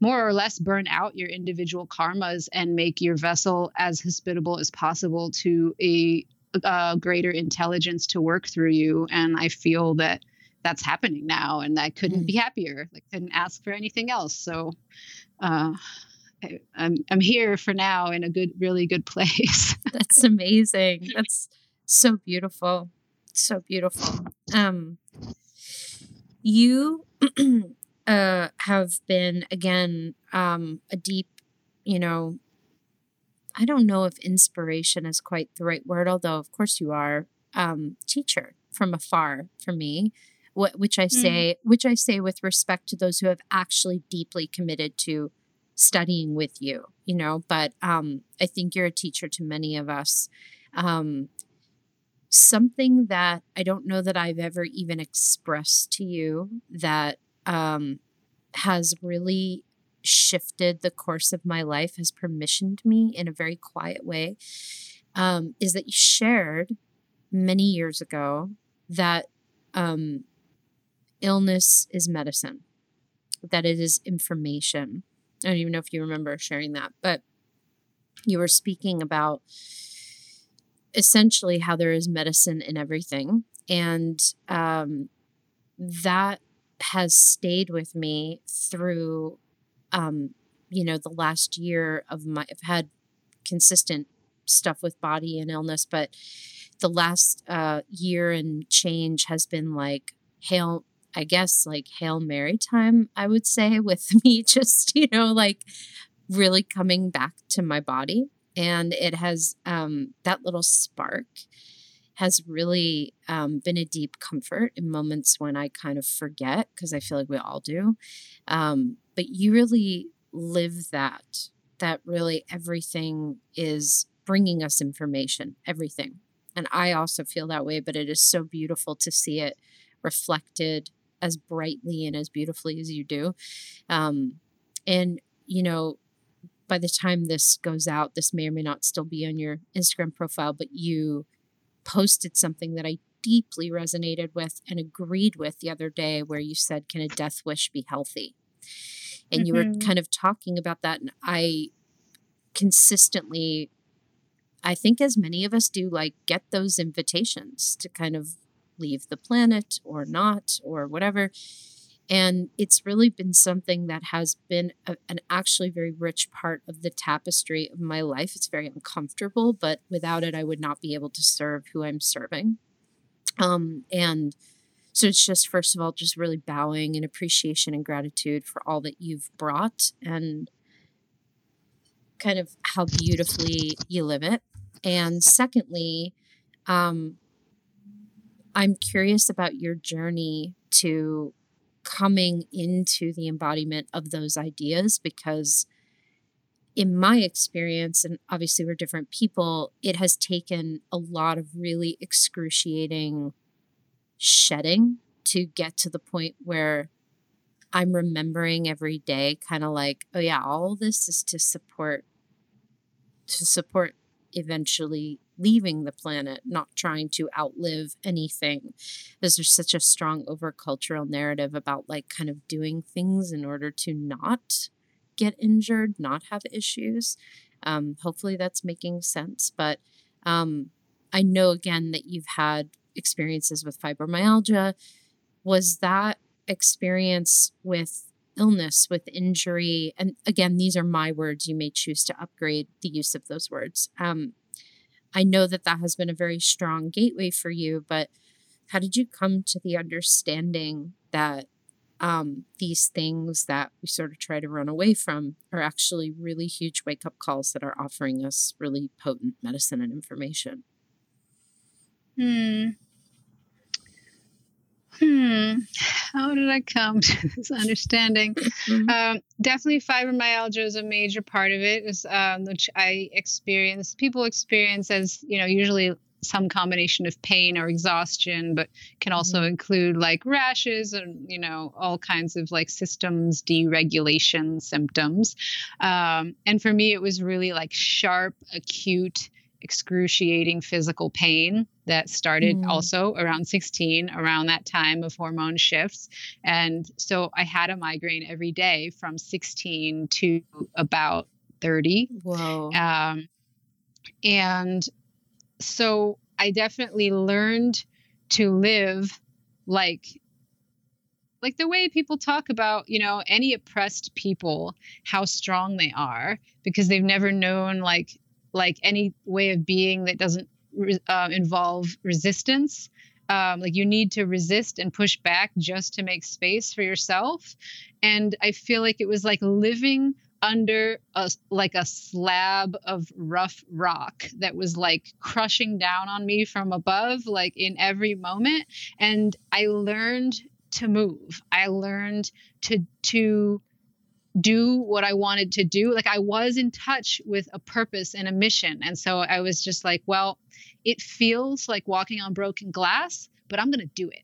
more or less burn out your individual karmas and make your vessel as hospitable as possible to a, a greater intelligence to work through you. And i feel that that's happening now and i couldn't mm. be happier. Like couldn't ask for anything else. So uh, I, I'm, I'm here for now in a good really good place. That's amazing. That's so beautiful. So beautiful. Um you uh have been again um a deep you know i don't know if inspiration is quite the right word although of course you are um teacher from afar for me what which I mm-hmm. say mm. which I say with respect to those who have actually deeply committed to studying with you, you know, but um I think you're a teacher to many of us. Um something that I don't know that I've ever even expressed to you that um has really shifted the course of my life has permissioned me in a very quiet way um, is that you shared many years ago that um, illness is medicine, that it is information. I don't even know if you remember sharing that, but you were speaking about essentially how there is medicine in everything. And um, that has stayed with me through, um, you know, the last year of my, I've had consistent stuff with body and illness, but the last uh, year and change has been like, hail, I guess like Hail Mary time, I would say, with me just, you know, like really coming back to my body. And it has um, that little spark has really um, been a deep comfort in moments when I kind of forget, because I feel like we all do. Um, but you really live that, that really everything is bringing us information, everything. And I also feel that way, but it is so beautiful to see it reflected as brightly and as beautifully as you do. Um, and, you know, by the time this goes out, this may or may not still be on your Instagram profile, but you posted something that I deeply resonated with and agreed with the other day, where you said, Can a death wish be healthy? And mm-hmm. you were mm-hmm. kind of talking about that. And I consistently, I think as many of us do, like get those invitations to kind of leave the planet or not or whatever. And it's really been something that has been a, an actually very rich part of the tapestry of my life. It's very uncomfortable, but without it, I would not be able to serve who I'm serving. Um, and so it's just, first of all, just really bowing in appreciation and gratitude for all that you've brought and kind of how beautifully you live it. And secondly, um, I'm curious about your journey to coming into the embodiment of those ideas because in my experience and obviously we're different people it has taken a lot of really excruciating shedding to get to the point where i'm remembering every day kind of like oh yeah all this is to support to support eventually leaving the planet, not trying to outlive anything. Because there's such a strong overcultural narrative about like kind of doing things in order to not get injured, not have issues. Um, hopefully that's making sense. But um, I know again that you've had experiences with fibromyalgia. Was that experience with illness, with injury, and again, these are my words. You may choose to upgrade the use of those words. Um, I know that that has been a very strong gateway for you, but how did you come to the understanding that um, these things that we sort of try to run away from are actually really huge wake up calls that are offering us really potent medicine and information? Hmm. Hmm. How did I come to this understanding? Mm-hmm. Um, definitely, fibromyalgia is a major part of it, is, um, which I experience. People experience as you know, usually some combination of pain or exhaustion, but can also mm-hmm. include like rashes and you know all kinds of like systems deregulation symptoms. Um, and for me, it was really like sharp, acute excruciating physical pain that started mm. also around 16 around that time of hormone shifts. And so i had a migraine every day from 16 to about 30 whoa. Um, and so i definitely learned to live like like the way people talk about you know any oppressed people how strong they are because they've never known like like any way of being that doesn't uh, involve resistance. Um, like you need to resist and push back just to make space for yourself. And I feel like it was like living under a like a slab of rough rock that was like crushing down on me from above like in every moment and i learned to move i learned to to do what I wanted to do. Like I was in touch with a purpose and a mission. And so I was just like, well, it feels like walking on broken glass, but I'm going to do it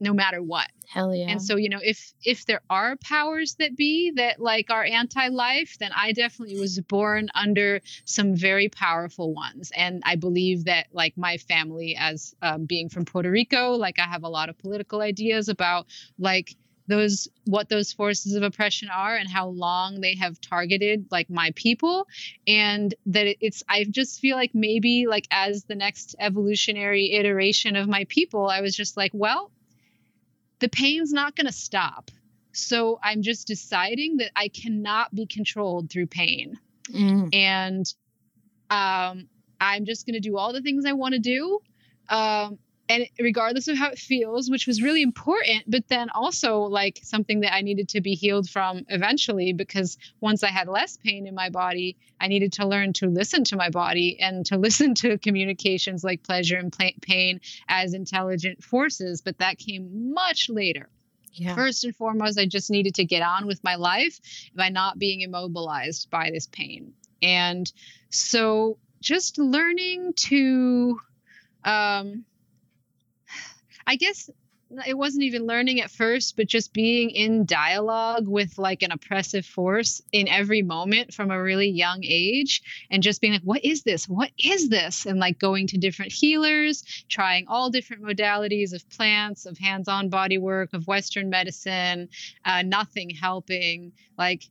no matter what. Hell yeah. And so, you know, if if there are powers that be that like are anti-life, then I definitely was born under some very powerful ones. And I believe that like my family as um, being from Puerto Rico, like I have a lot of political ideas about like those what those forces of oppression are and how long they have targeted like my people. And that it's i just feel like maybe like as the next evolutionary iteration of my people i was just like well the pain's not going to stop. So i'm just deciding that i cannot be controlled through pain. Mm. and um i'm just going to do all the things i want to do. Um and regardless of how it feels which was really important but then also like something that i needed to be healed from eventually because once i had less pain in my body i needed to learn to listen to my body and to listen to communications like pleasure and pain as intelligent forces but that came much later yeah. First and foremost, I just needed to get on with my life by not being immobilized by this pain. And so just learning to um, I guess it wasn't even learning at first, but just being in dialogue with like an oppressive force in every moment from a really young age and just being like, what is this? What is this? And like going to different healers, trying all different modalities of plants, of hands on body work, of Western medicine, uh, nothing helping. Like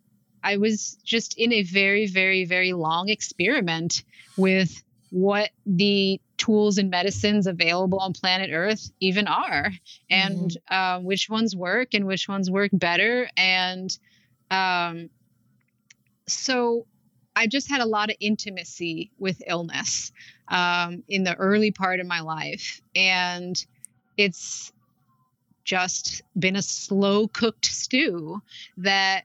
I was just in a very, very, very long experiment with what the tools and medicines available on planet Earth even are, and mm-hmm. um, which ones work and which ones work better. And um, so I just had a lot of intimacy with illness um, in the early part of my life. And it's just been a slow cooked stew that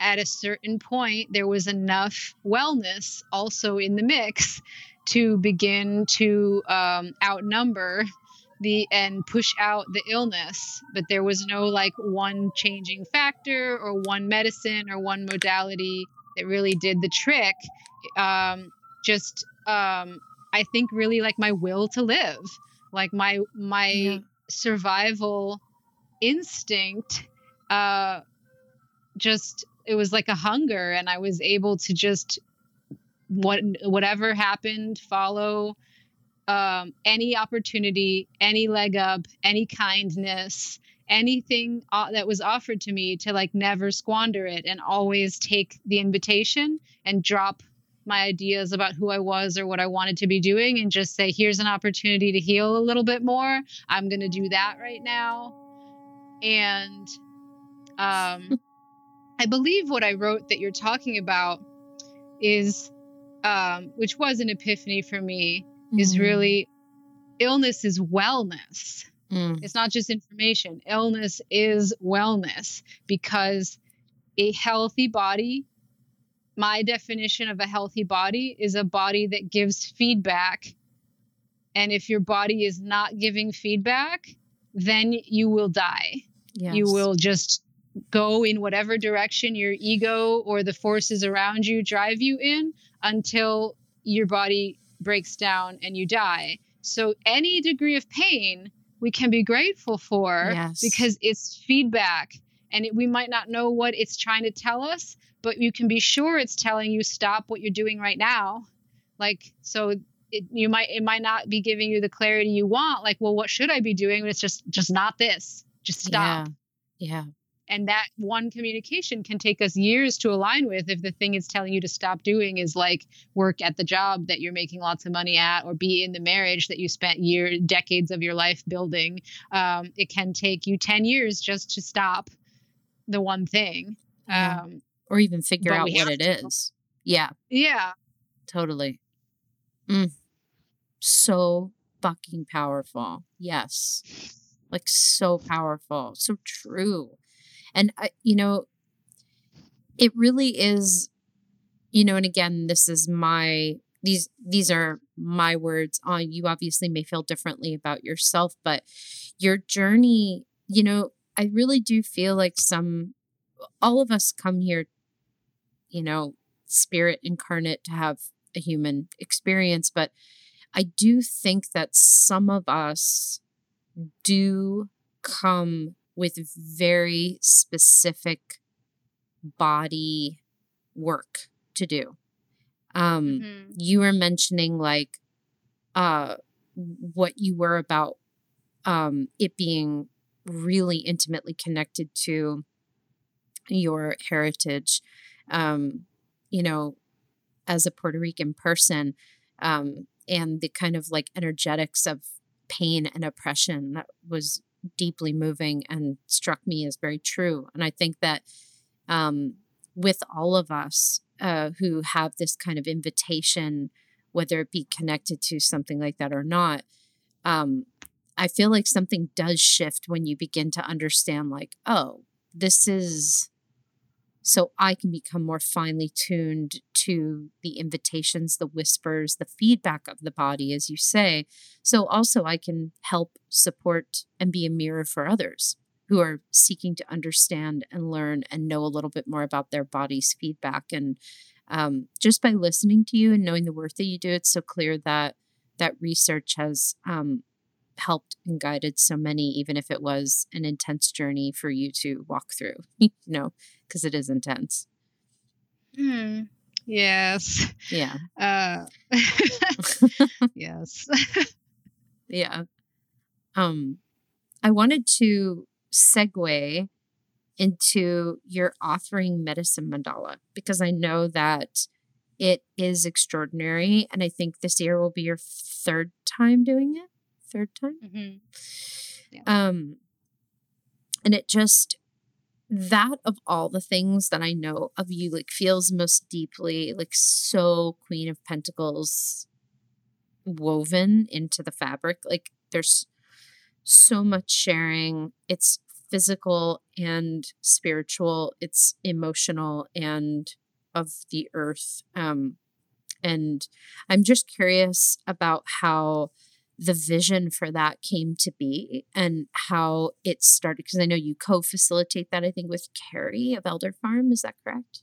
at a certain point there was enough wellness also in the mix to begin to um, outnumber the and push out the illness but there was no like one changing factor or one medicine or one modality that really did the trick um, just um, i think really like my will to live like my my yeah. survival instinct uh just it was like a hunger and i was able to just what whatever happened, follow um, any opportunity, any leg up, any kindness, anything uh, that was offered to me to like never squander it and always take the invitation and drop my ideas about who I was or what I wanted to be doing and just say, here's an opportunity to heal a little bit more. I'm going to do that right now. And um, I believe what I wrote that you're talking about is um, which was an epiphany for me, mm. is really illness is wellness. Mm. It's not just information. Illness is wellness because a healthy body, my definition of a healthy body is a body that gives feedback. And if your body is not giving feedback, then you will die. Yes. You will just go in whatever direction your ego or the forces around you drive you in until your body breaks down and you die. So, any degree of pain we can be grateful for yes. because it's feedback and it, we might not know what it's trying to tell us, but you can be sure it's telling you stop what you're doing right now. Like, so it, you might it might not be giving you the clarity you want like well what should i be doing it's just just not this just stop yeah yeah and that one communication can take us years to align with if the thing it's telling you to stop doing is like work at the job that you're making lots of money at or be in the marriage that you spent years decades of your life building um, it can take you 10 years just to stop the one thing yeah. um, or even figure out what it to. is. Yeah. Yeah. Totally. Mm. so fucking powerful. Yes. Like so powerful. So true and, you know, it really is, you know, and again, this is my, these, these are my words. On, uh, you obviously may feel differently about yourself, but your journey, you know, I really do feel like some, all of us come here, you know, spirit incarnate to have a human experience, but I do think that some of us do come with very specific body work to do. Um, mm-hmm. You were mentioning like uh, what you were about um, it being really intimately connected to your heritage. Um, you know, as a Puerto Rican person, um, and the kind of like energetics of pain and oppression that was deeply moving and struck me as very true. And I think that um, with all of us uh, who have this kind of invitation, whether it be connected to something like that or not, um, I feel like something does shift when you begin to understand, like, oh, this is so I can become more finely tuned to the invitations, the whispers, the feedback of the body, as you say. So also I can help support and be a mirror for others who are seeking to understand and learn and know a little bit more about their body's feedback. And um, just by listening to you and knowing the work that you do, it's so clear that that research has um, helped and guided so many, even if it was an intense journey for you to walk through, you know, because it is intense. Hmm. Yes. Yeah. Uh, yes. yeah. Um, I wanted to segue into your authoring medicine mandala because I know that it is extraordinary, and I think this year will be your third time doing it third time. Mm-hmm. Yeah. Um, and it just that of all the things that I know of you, like feels most deeply like so Queen of Pentacles woven into the fabric. Like there's so much sharing. It's physical and spiritual. It's emotional and of the earth. Um, and I'm just curious about how the vision for that came to be and how it started because i know you co-facilitate that i think with carrie of elder farm is that correct?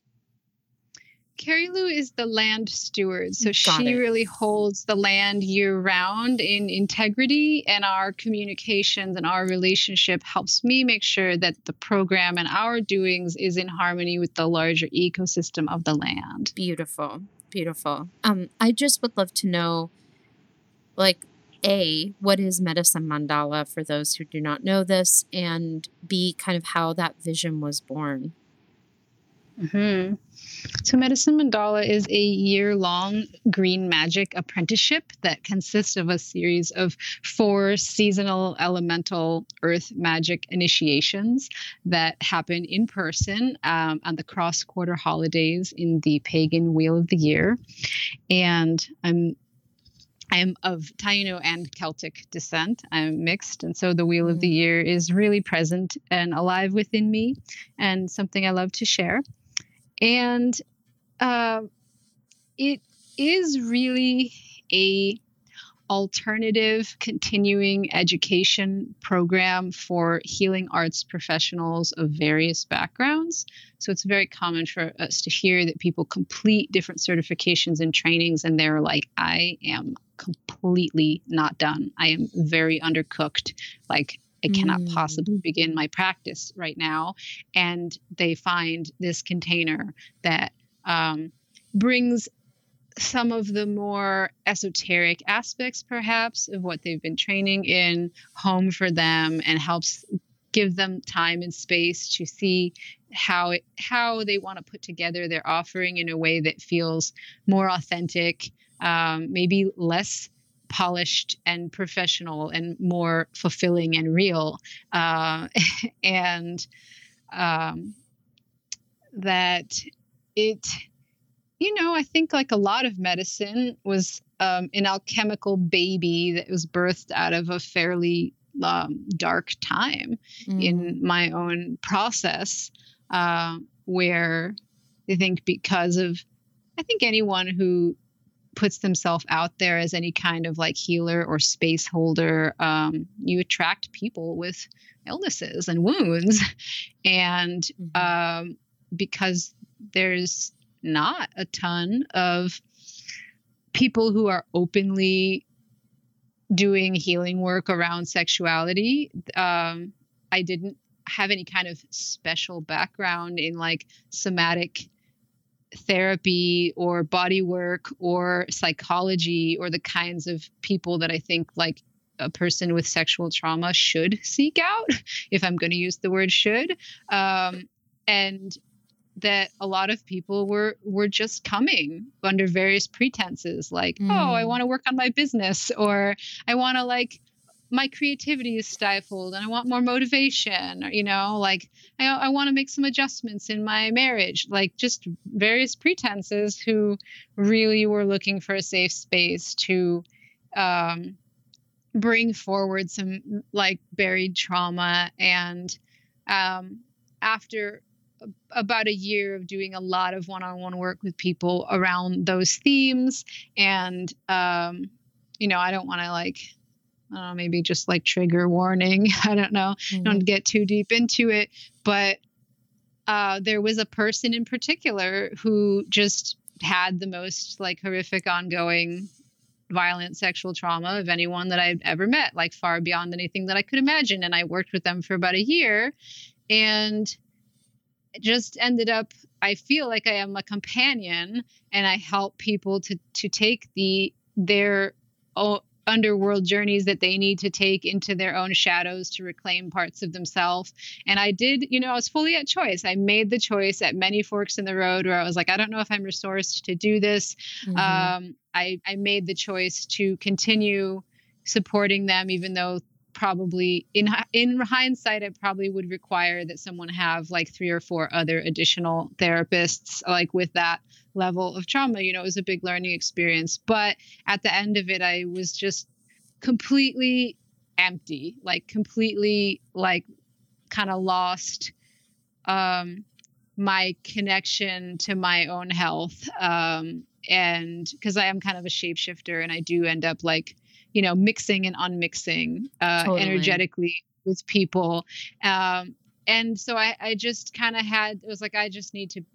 Carrie lou is the land steward so Got she it. really holds the land year round in integrity and our communications and our relationship helps me make sure that the program and our doings is in harmony with the larger ecosystem of the land. Beautiful beautiful. Um i just would love to know like a, what is Medicine Mandala for those who do not know this, and B, kind of how that vision was born. Mm-hmm. So, Medicine Mandala is a year long green magic apprenticeship that consists of a series of four seasonal elemental earth magic initiations that happen in person um, on the cross quarter holidays in the pagan wheel of the year. And I'm I am of Taino and Celtic descent. I'm mixed. And so the Wheel of the mm. Year is really present and alive within me and something I love to share. And uh, it is really a alternative continuing education program for healing arts professionals of various backgrounds. So it's very common for us to hear that people complete different certifications and trainings and they're like, I am completely not done. I am very undercooked. Like, I cannot mm. possibly begin my practice right now. And they find this container that um, brings some of the more esoteric aspects, perhaps, of what they've been training in home for them and helps give them time and space to see how it, how they want to put together their offering in a way that feels more authentic, um, maybe less polished and professional and more fulfilling and real, uh, and um, that it you know, I think like a lot of medicine was um, an alchemical baby that was birthed out of a fairly um, dark time mm. in my own process, uh, where I think because of, I think anyone who puts themselves out there as any kind of like healer or space holder, um, you attract people with illnesses and wounds. And mm-hmm. um, because there's not a ton of people who are openly doing healing work around sexuality. Um, I didn't have any kind of special background in like somatic therapy or body work or psychology or the kinds of people that I think like a person with sexual trauma should seek out, if I'm going to use the word should. Um, and that a lot of people were were just coming under various pretenses like mm. oh i mm. want to work on my business or i want to like my creativity is stifled and i want more motivation or, you know like i, I want to make some adjustments in my marriage like just various pretenses who really were looking for a safe space to um, bring forward some like buried trauma and um, after about a year of doing a lot of one-on-one work with people around those themes and um, you know i don't want to like I don't know, maybe just like trigger warning. I don't know. Mm-hmm. Don't get too deep into it. But uh, there was a person in particular who just had the most like horrific ongoing violent sexual trauma of anyone that I've ever met, like far beyond anything that I could imagine. And I worked with them for about a year. And just ended up i feel like i am a companion and i help people to to take the their own underworld journeys that they need to take into their own shadows to reclaim parts of themselves and i did you know i was fully at choice. I made the choice at many forks in the road where i was like i don't know if i'm resourced to do this. Mm-hmm. um, I, I made the choice to continue supporting them even though probably in in hindsight, it probably would require that someone have like three or four other additional therapists, like with that level of trauma. You know, it was a big learning experience. But at the end of it, I was just completely empty, like completely like kind of lost um, my connection to my own health. Um, and because I am kind of a shapeshifter and I do end up like you know mixing and unmixing uh, totally. energetically with people. Um, and so i, I just kind of had it was like i just need to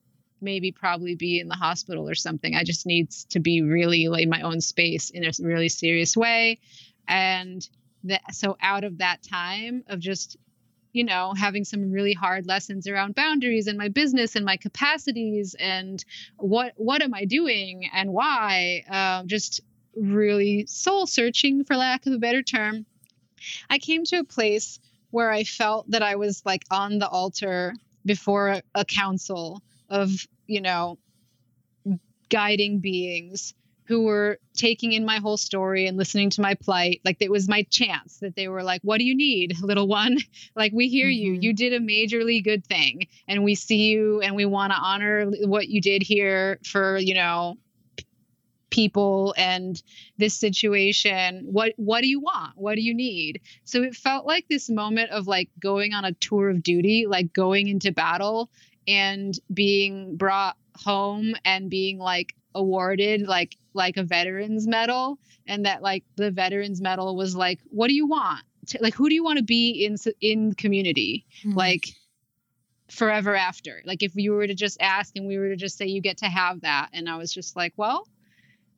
maybe probably be in the hospital or something. I just needs to be really like my own space in a really serious way. And that so out of that time of just you know having some really hard lessons around boundaries and my business and my capacities and what what am i doing and why um, just really soul searching, for lack of a better term, I came to a place where I felt that I was like on the altar before a, a council of, you know, guiding beings who were taking in my whole story and listening to my plight. Like it was my chance that they were like, What do you need, little one? like, we hear mm-hmm. you. You did a majorly good thing, and we see you, and we want to honor what you did here for, you know, people and this situation what what do you want? What do you need? So it felt like this moment of like going on a tour of duty like going into battle and being brought home and being like awarded like like a veterans medal and that like the veterans medal was like what do you want? Like who do you want to be in in community mm-hmm. like forever after? Like if you were to just ask and we were to just say you get to have that. And i was just like well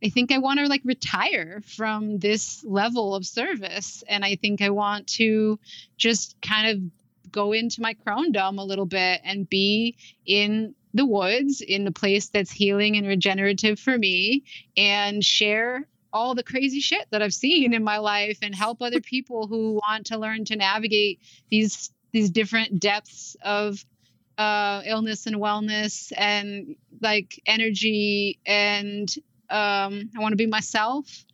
I think I want to like retire from this level of service. And I think I want to just kind of go into my crowndom a little bit and be in the woods in the place that's healing and regenerative for me and share all the crazy shit that I've seen in my life and help other people who want to learn to navigate these these different depths of uh, illness and wellness and like energy and um, I want to be myself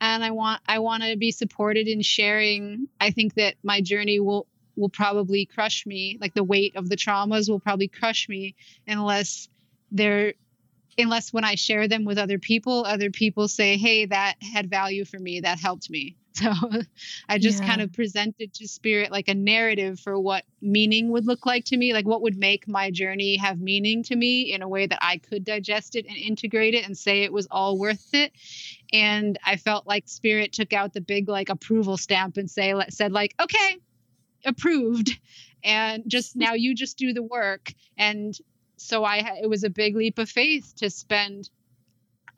and I want I want to be supported in sharing. I think that my journey will will probably crush me. Like the weight of the traumas will probably crush me unless they're unless when I share them with other people, other people say, "Hey, that had value for me. That helped me." So I just yeah. kind of presented to spirit like a narrative for what meaning would look like to me, like what would make my journey have meaning to me in a way that I could digest it and integrate it and say it was all worth it. And I felt like spirit took out the big like approval stamp and say said like, "Okay, approved." And just now you just do the work and so I it was a big leap of faith to spend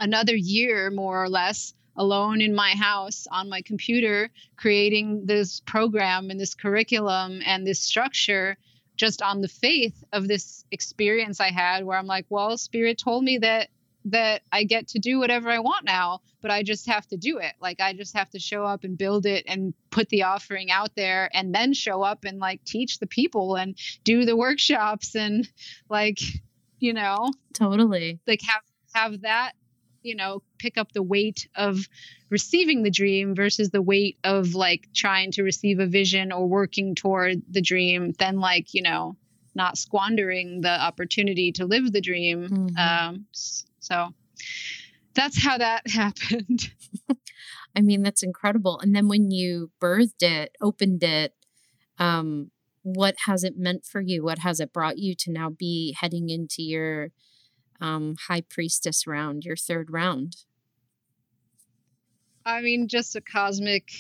another year more or less alone in my house on my computer creating this program and this curriculum and this structure just on the faith of this experience I had where I'm like, well, spirit told me that that I get to do whatever I want now, but I just have to do it. Like I just have to show up and build it and put the offering out there and then show up and like teach the people and do the workshops and like, you know, totally. Like have have that you know pick up the weight of receiving the dream versus the weight of like trying to receive a vision or working toward the dream then like you know not squandering the opportunity to live the dream. Mm-hmm. um, so that's how that happened. I mean that's incredible. And then when you birthed it opened it um, what has it meant for you? What has it brought you to now be heading into your um, high priestess round, your third round? I mean, just a cosmic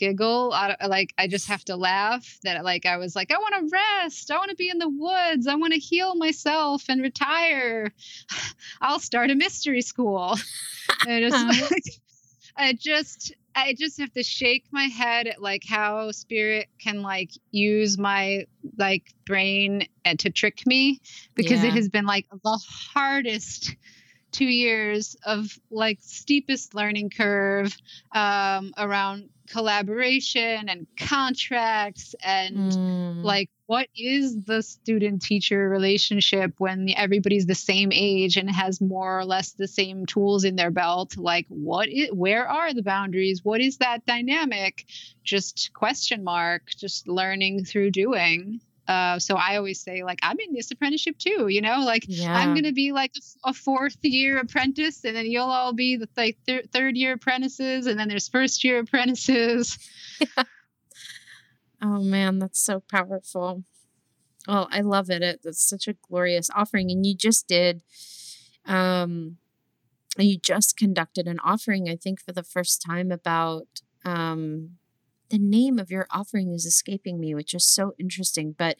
giggle. I, like I just have to laugh that like I was like I want to rest. I want to be in the woods. I want to heal myself and retire. I'll start a mystery school. and just like, I just I just have to shake my head at like how spirit can like use my like brain and to trick me because yeah. it has been like the hardest two years of like steepest learning curve um, around collaboration and contracts and mm. like what is the student teacher relationship when everybody's the same age and has more or less the same tools in their belt? Like what is where are the boundaries? What is that dynamic? Just question mark just learning through doing uh, so I always say, like, I'm in this apprenticeship too, you know, like yeah. I'm going to be like a, fourth year apprentice, and then you'll all be the like thir- third year apprentices, and then there's first year apprentices. Yeah. Oh man, that's so powerful. Well, I love it. it. It's such a glorious offering, and you just did. Um, you just conducted an offering, I think, for the first time about um the name of your offering is escaping me, which is so interesting, but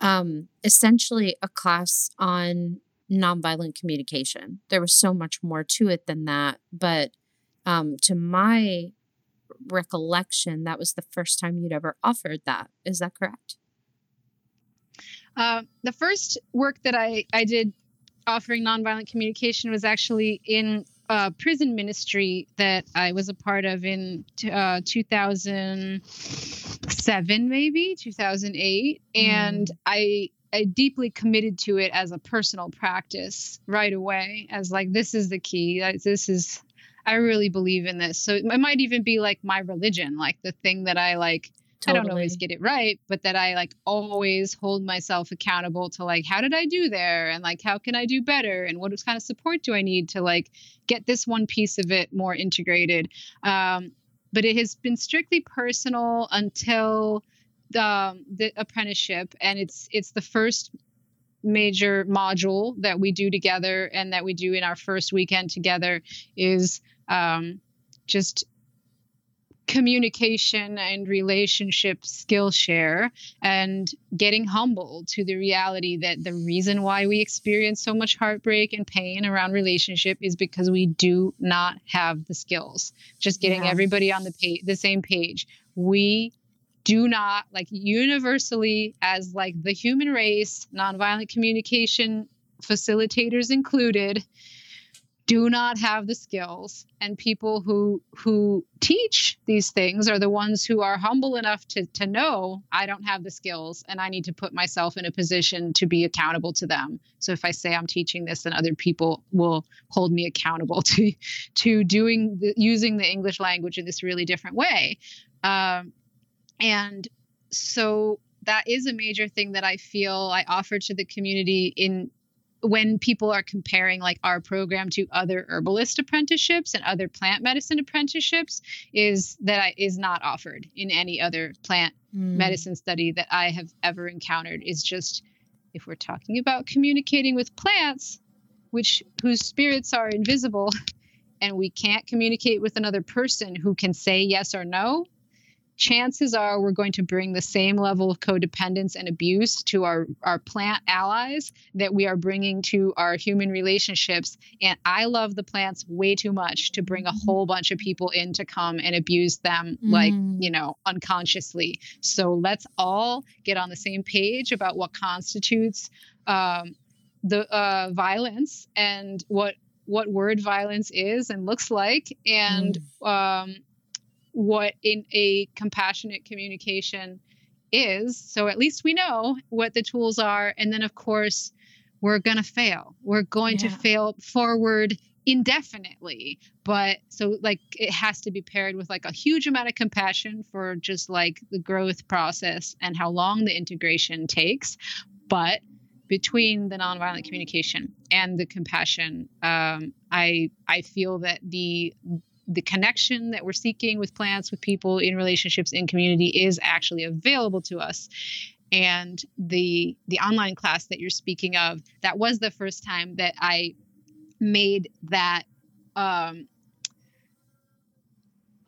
um, essentially a class on nonviolent communication. There was so much more to it than that, but um, to my recollection, that was the first time you'd ever offered that. Is that correct? Uh, the first work that I, I did offering nonviolent communication was actually in uh, prison ministry that I was a part of in uh, 2007, maybe 2008, mm. and I I deeply committed to it as a personal practice right away. As like this is the key. This is I really believe in this. So it might even be like my religion, like the thing that I like Totally. I don't always get it right, but that I like always hold myself accountable to like, how did I do there? And like, how can I do better? And what kind of support do I need to like get this one piece of it more integrated? Um, but it has been strictly personal until the, um, the apprenticeship. And it's, it's the first major module that we do together and that we do in our first weekend together is um, just communication and relationship skill share and getting humble to the reality that the reason why we experience so much heartbreak and pain around relationship is because we do not have the skills just getting yeah. everybody on the page the same page we do not like universally as like the human race nonviolent communication facilitators included do not have the skills and people who who teach these things are the ones who are humble enough to to know I don't have the skills and I need to put myself in a position to be accountable to them. So if I say I'm teaching this then other people will hold me accountable to to doing the, using the English language in this really different way. Um, and so that is a major thing that I feel I offer to the community in when people are comparing like our program to other herbalist apprenticeships and other plant medicine apprenticeships is that I, is not offered in any other plant mm. medicine study that I have ever encountered is just if we're talking about communicating with plants which whose spirits are invisible and we can't communicate with another person who can say yes or no chances are we're going to bring the same level of codependence and abuse to our, our plant allies that we are bringing to our human relationships. And I love the plants way too much to bring a mm-hmm. whole bunch of people in to come and abuse them, mm. like, you know, unconsciously. So let's all get on the same page about what constitutes um, the uh, violence and what what word violence is and looks like and mm. um, what in a compassionate communication is. So at least we know what the tools are. And then, of course, we're going to fail. We're going yeah. to fail forward indefinitely. But so, like, it has to be paired with like a huge amount of compassion for just like the growth process and how long the integration takes. But between the nonviolent communication and the compassion, um, I I feel that the the connection that we're seeking with plants, with people in relationships in community is actually available to us. And the the online class that you're speaking of, that was the first time that I made that um,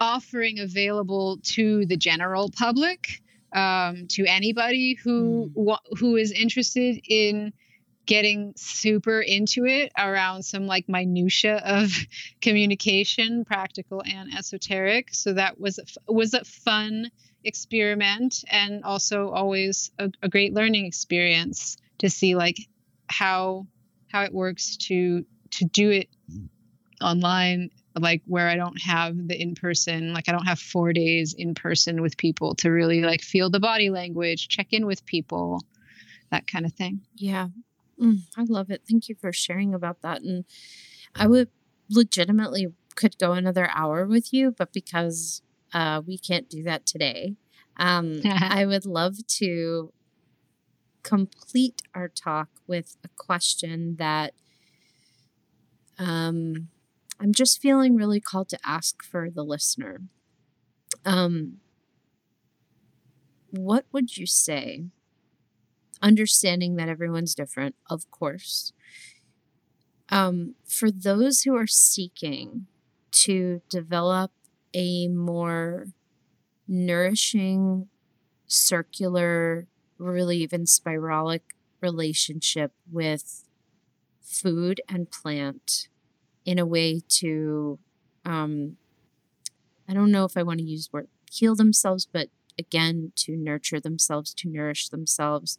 offering available to the general public, um, to anybody who mm. who is interested in getting super into it around some like minutia of communication, practical and esoteric. So that was a, was a fun experiment and also always a, a great learning experience to see like how how it works to to do it online like where I don't have the in person, like I don't have four days in person with people to really like feel the body language, check in with people, that kind of thing. Yeah. Mm, I love it. Thank you for sharing about that. And I would legitimately could go another hour with you, but because uh, we can't do that today, um, I would love to complete our talk with a question that um, I'm just feeling really called to ask for the listener. Um, what would you say understanding that everyone's different, of course. Um, for those who are seeking to develop a more nourishing, circular, really even spiralic relationship with food and plant in a way to, um, I don't know if I want to use word heal themselves, but again, to nurture themselves, to nourish themselves,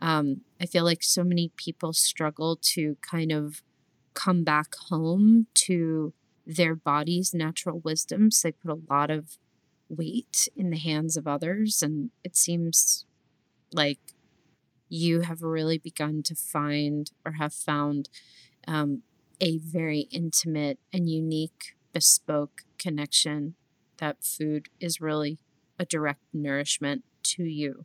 um, I feel like so many people struggle to kind of come back home to their body's natural wisdoms. They put a lot of weight in the hands of others, and it seems like you have really begun to find or have found um, a very intimate and unique, bespoke connection that food is really a direct nourishment to you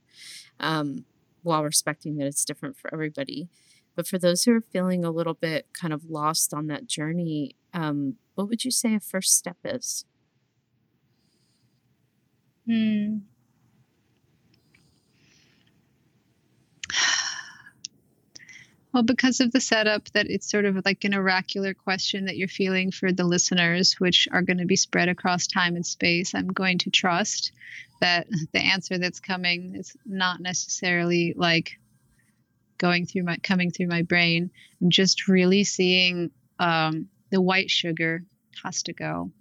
um, while respecting that it's different for everybody. But for those who are feeling a little bit kind of lost on that journey, um, what would you say a first step is? Hmm. Well, because of the setup, that it's sort of like an oracular question that you're feeling for the listeners, which are going to be spread across time and space, I'm going to trust that the answer that's coming is not necessarily like going through my coming through my brain. I'm just really seeing um, the white sugar has to go.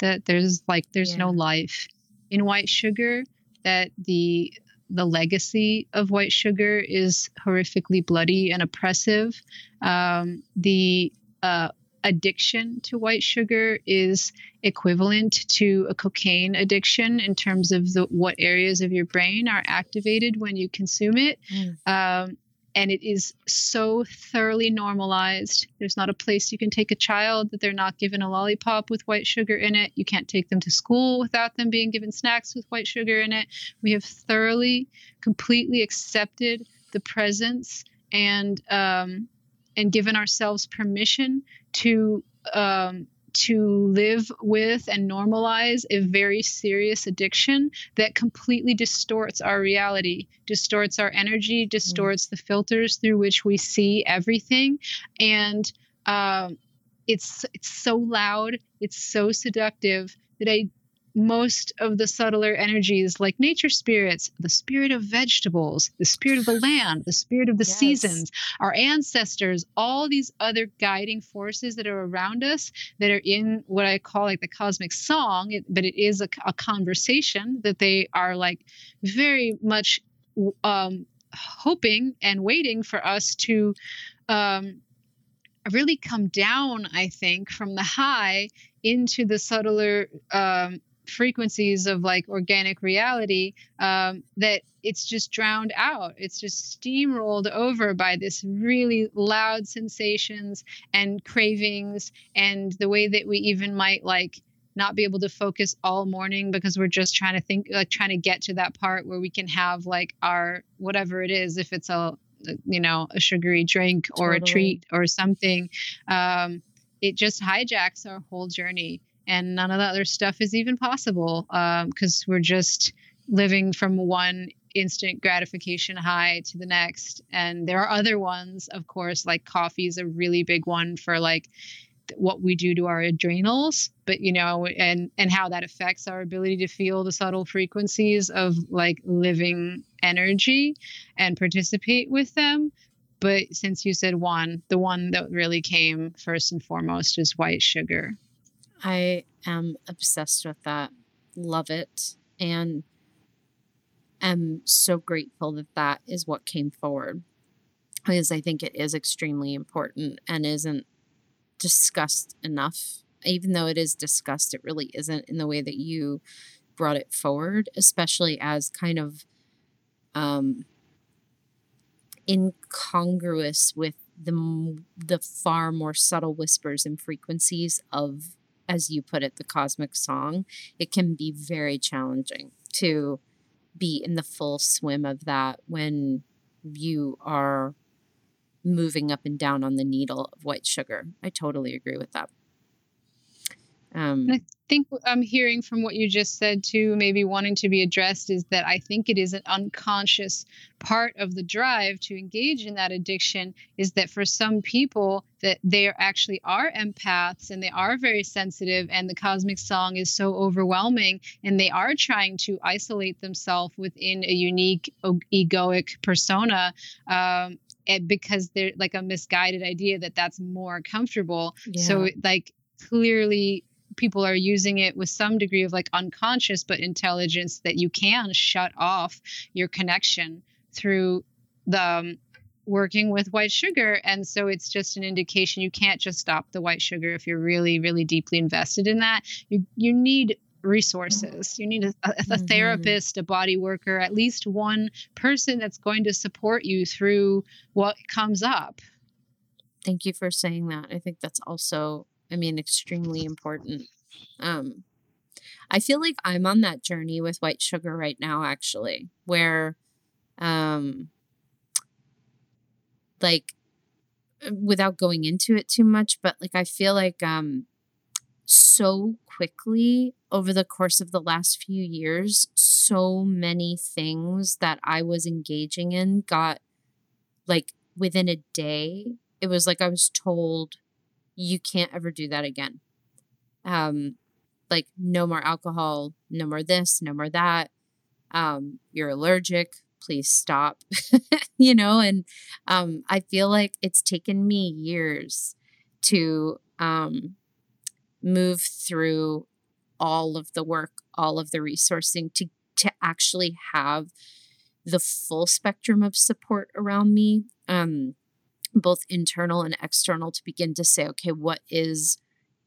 That there's like there's yeah. no life in white sugar. That the the legacy of white sugar is horrifically bloody and oppressive. Um, the uh, addiction to white sugar is equivalent to a cocaine addiction in terms of the, what areas of your brain are activated when you consume it. Mm. Um, and it is so thoroughly normalized. There's not a place you can take a child that they're not given a lollipop with white sugar in it. You can't take them to school without them being given snacks with white sugar in it. We have thoroughly, completely accepted the presence and um, and given ourselves permission to um, to live with and normalize a very serious addiction that completely distorts our reality, distorts our energy, distorts mm. the filters through which we see everything. And um, it's it's so loud, it's so seductive that I most of the subtler energies like nature spirits, the spirit of vegetables, the spirit of the land, the spirit of the yes. seasons, our ancestors, all these other guiding forces that are around us that are in what I call like the cosmic song, but it is a, a, conversation that they are like very much um, hoping and waiting for us to. Um, really come down, I think, from the high into the subtler um, frequencies of like organic reality um, that it's just drowned out. It's just steamrolled over by this really loud sensations and cravings and the way that we even might like not be able to focus all morning because we're just trying to think like trying to get to that part where we can have like our whatever it is if it's a you know a sugary drink or totally. a treat or something um, it just hijacks our whole journey and none of the other stuff is even possible because um, we're just living from one instant gratification high to the next. And there are other ones of course like coffee is a really big one for like what we do to our adrenals but you know and and how that affects our ability to feel the subtle frequencies of like living energy and participate with them. But since you said one the one that really came first and foremost is white sugar I am obsessed with that. Love it. And am so grateful that that is what came forward because I think it is extremely important and isn't discussed enough. Even though it is discussed, it really isn't in the way that you brought it forward, especially as kind of um, incongruous with the the far more subtle whispers and frequencies of as you put it, the cosmic song, it can be very challenging to be in the full swim of that when you are moving up and down on the needle of white sugar. I totally agree with that. Um, I think I'm hearing from what you just said too, maybe wanting to be addressed is that I think it is an unconscious part of the drive to engage in that addiction is that for some people that they actually are empaths and they are very sensitive and the cosmic song is so overwhelming and they are trying to isolate themselves within a unique egoic persona um, because they're like a misguided idea that that's more comfortable yeah. so like clearly people are using it with some degree of like unconscious but intelligence that you can shut off your connection through the um, working with white sugar. And so it's just an indication you can't just stop the white sugar if you're really really deeply invested in that. You you need resources. You need a, a, mm-hmm. therapist a body worker at least one person that's going to support you through what comes up. Thank you for saying that. I think that's also I mean, extremely important. Um, I feel like I'm on that journey with white sugar right now, actually, where, um, like, uh, without going into it too much, but like, I feel like, um, so quickly over the course of the last few years, so many things that I was engaging in got like within a day. It was like I was told, you can't ever do that again. Um, like no more alcohol, no more this, no more that. Um, you're allergic, please stop. you know, and um, I feel like it's taken me years to um, move through all of the work, all of the resourcing to to actually have the full spectrum of support around me, um, both internal and external, to begin to say, okay, what is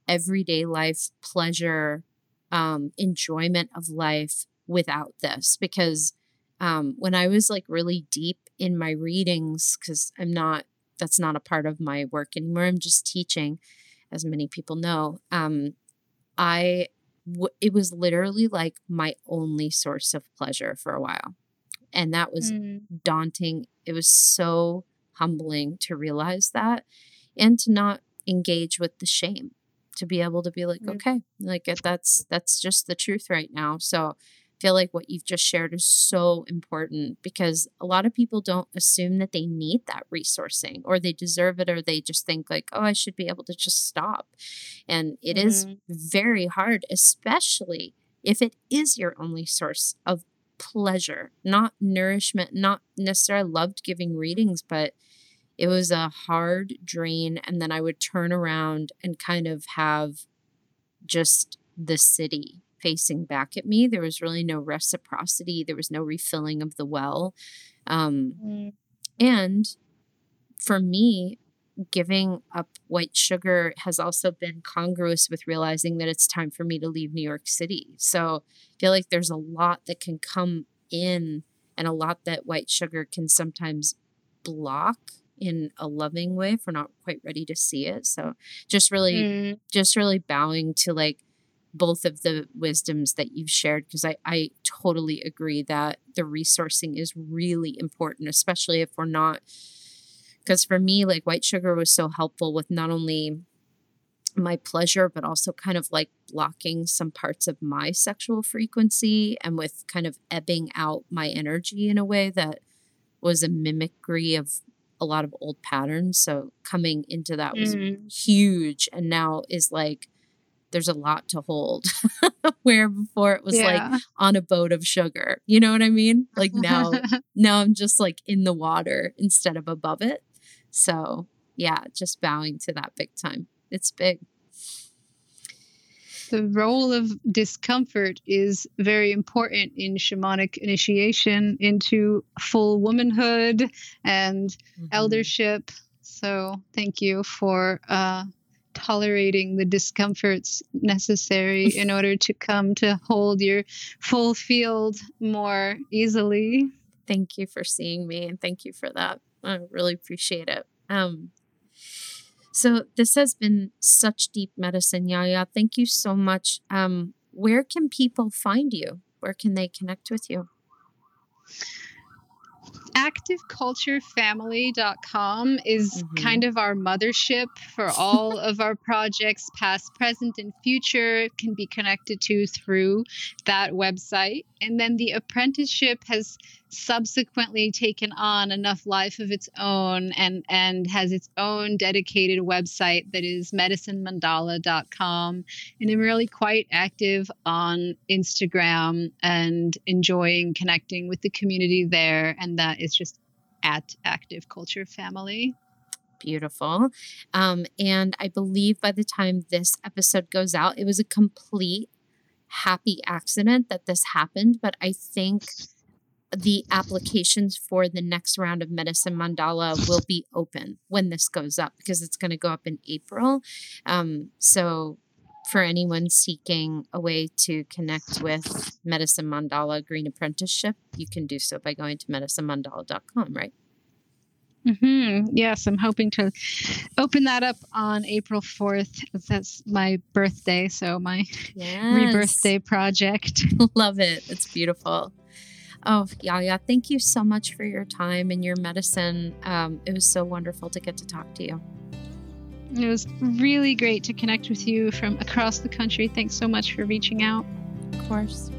everyday life pleasure, um, enjoyment of life without this? Because um, when I was like really deep in my readings, because I'm not, that's not a part of my work anymore, I'm just teaching, as many people know. Um, I, w- it was literally like my only source of pleasure for a while. And that was mm. daunting. It was so humbling to realize that and to not engage with the shame to be able to be like, mm. okay, like that's that's just the truth right now. So I feel like what you've just shared is so important because a lot of people don't assume that they need that resourcing or they deserve it or they just think like, oh, I should be able to just stop. And it mm. is mm-hmm. very hard, especially if it is your only source of pleasure, not nourishment, not necessarily loved giving readings, but it was a hard drain. And then I would turn around and kind of have just the city facing back at me. There was really no reciprocity, there was no refilling of the well. Um, mm. And for me, giving up white sugar has also been congruous with realizing that it's time for me to leave New York City. So I feel like there's a lot that can come in and a lot that white sugar can sometimes block in a loving way if we're not quite ready to see it. So just really mm. just really bowing to like both of the wisdoms that you've shared because I, I totally agree that the resourcing is really important, especially if we're not because for me, like white sugar was so helpful with not only my pleasure, but also kind of like blocking some parts of my sexual frequency and with kind of ebbing out my energy in a way that was a mimicry of a lot of old patterns. So coming into that was mm. huge and now is like there's a lot to hold. Where before it was yeah. like on a boat of sugar. You know what I mean? Like now now I'm just like in the water instead of above it. So, yeah, just bowing to that big time. It's big the role of discomfort is very important in shamanic initiation into full womanhood and mm-hmm. eldership. So, thank you for uh, tolerating the discomforts necessary in order to come to hold your full field more easily. Thank you for seeing me and thank you for that. I really appreciate it. Um, so this has been such deep medicine, Yaya. Thank you so much. Um, where can people find you? Where can they connect with you? activeculturefamily.com is mm-hmm. kind of our mothership for all of our projects past present and future can be connected to through that website and then the apprenticeship has subsequently taken on enough life of its own and and has its own dedicated website that is medicinemandala.com and i'm really quite active on instagram and enjoying connecting with the community there and that is just at active culture family beautiful. Um, and I believe by the time this episode goes out, it was a complete happy accident that this happened. But I think the applications for the next round of Medicine Mandala will be open when this goes up because it's going to go up in April. Um, so, for anyone seeking a way to connect with Medicine Mandala Green Apprenticeship, you can do so by going to medicinemandala.com, right? Mm-hmm. Yes, I'm hoping to open that up on April 4th. That's my birthday, so my yes. rebirthday project. Love it. It's beautiful. Oh, Yaya, thank you so much for your time and your medicine. Um, it was so wonderful to get to talk to you. It was really great to connect with you from across the country. Thanks so much for reaching out. Of course.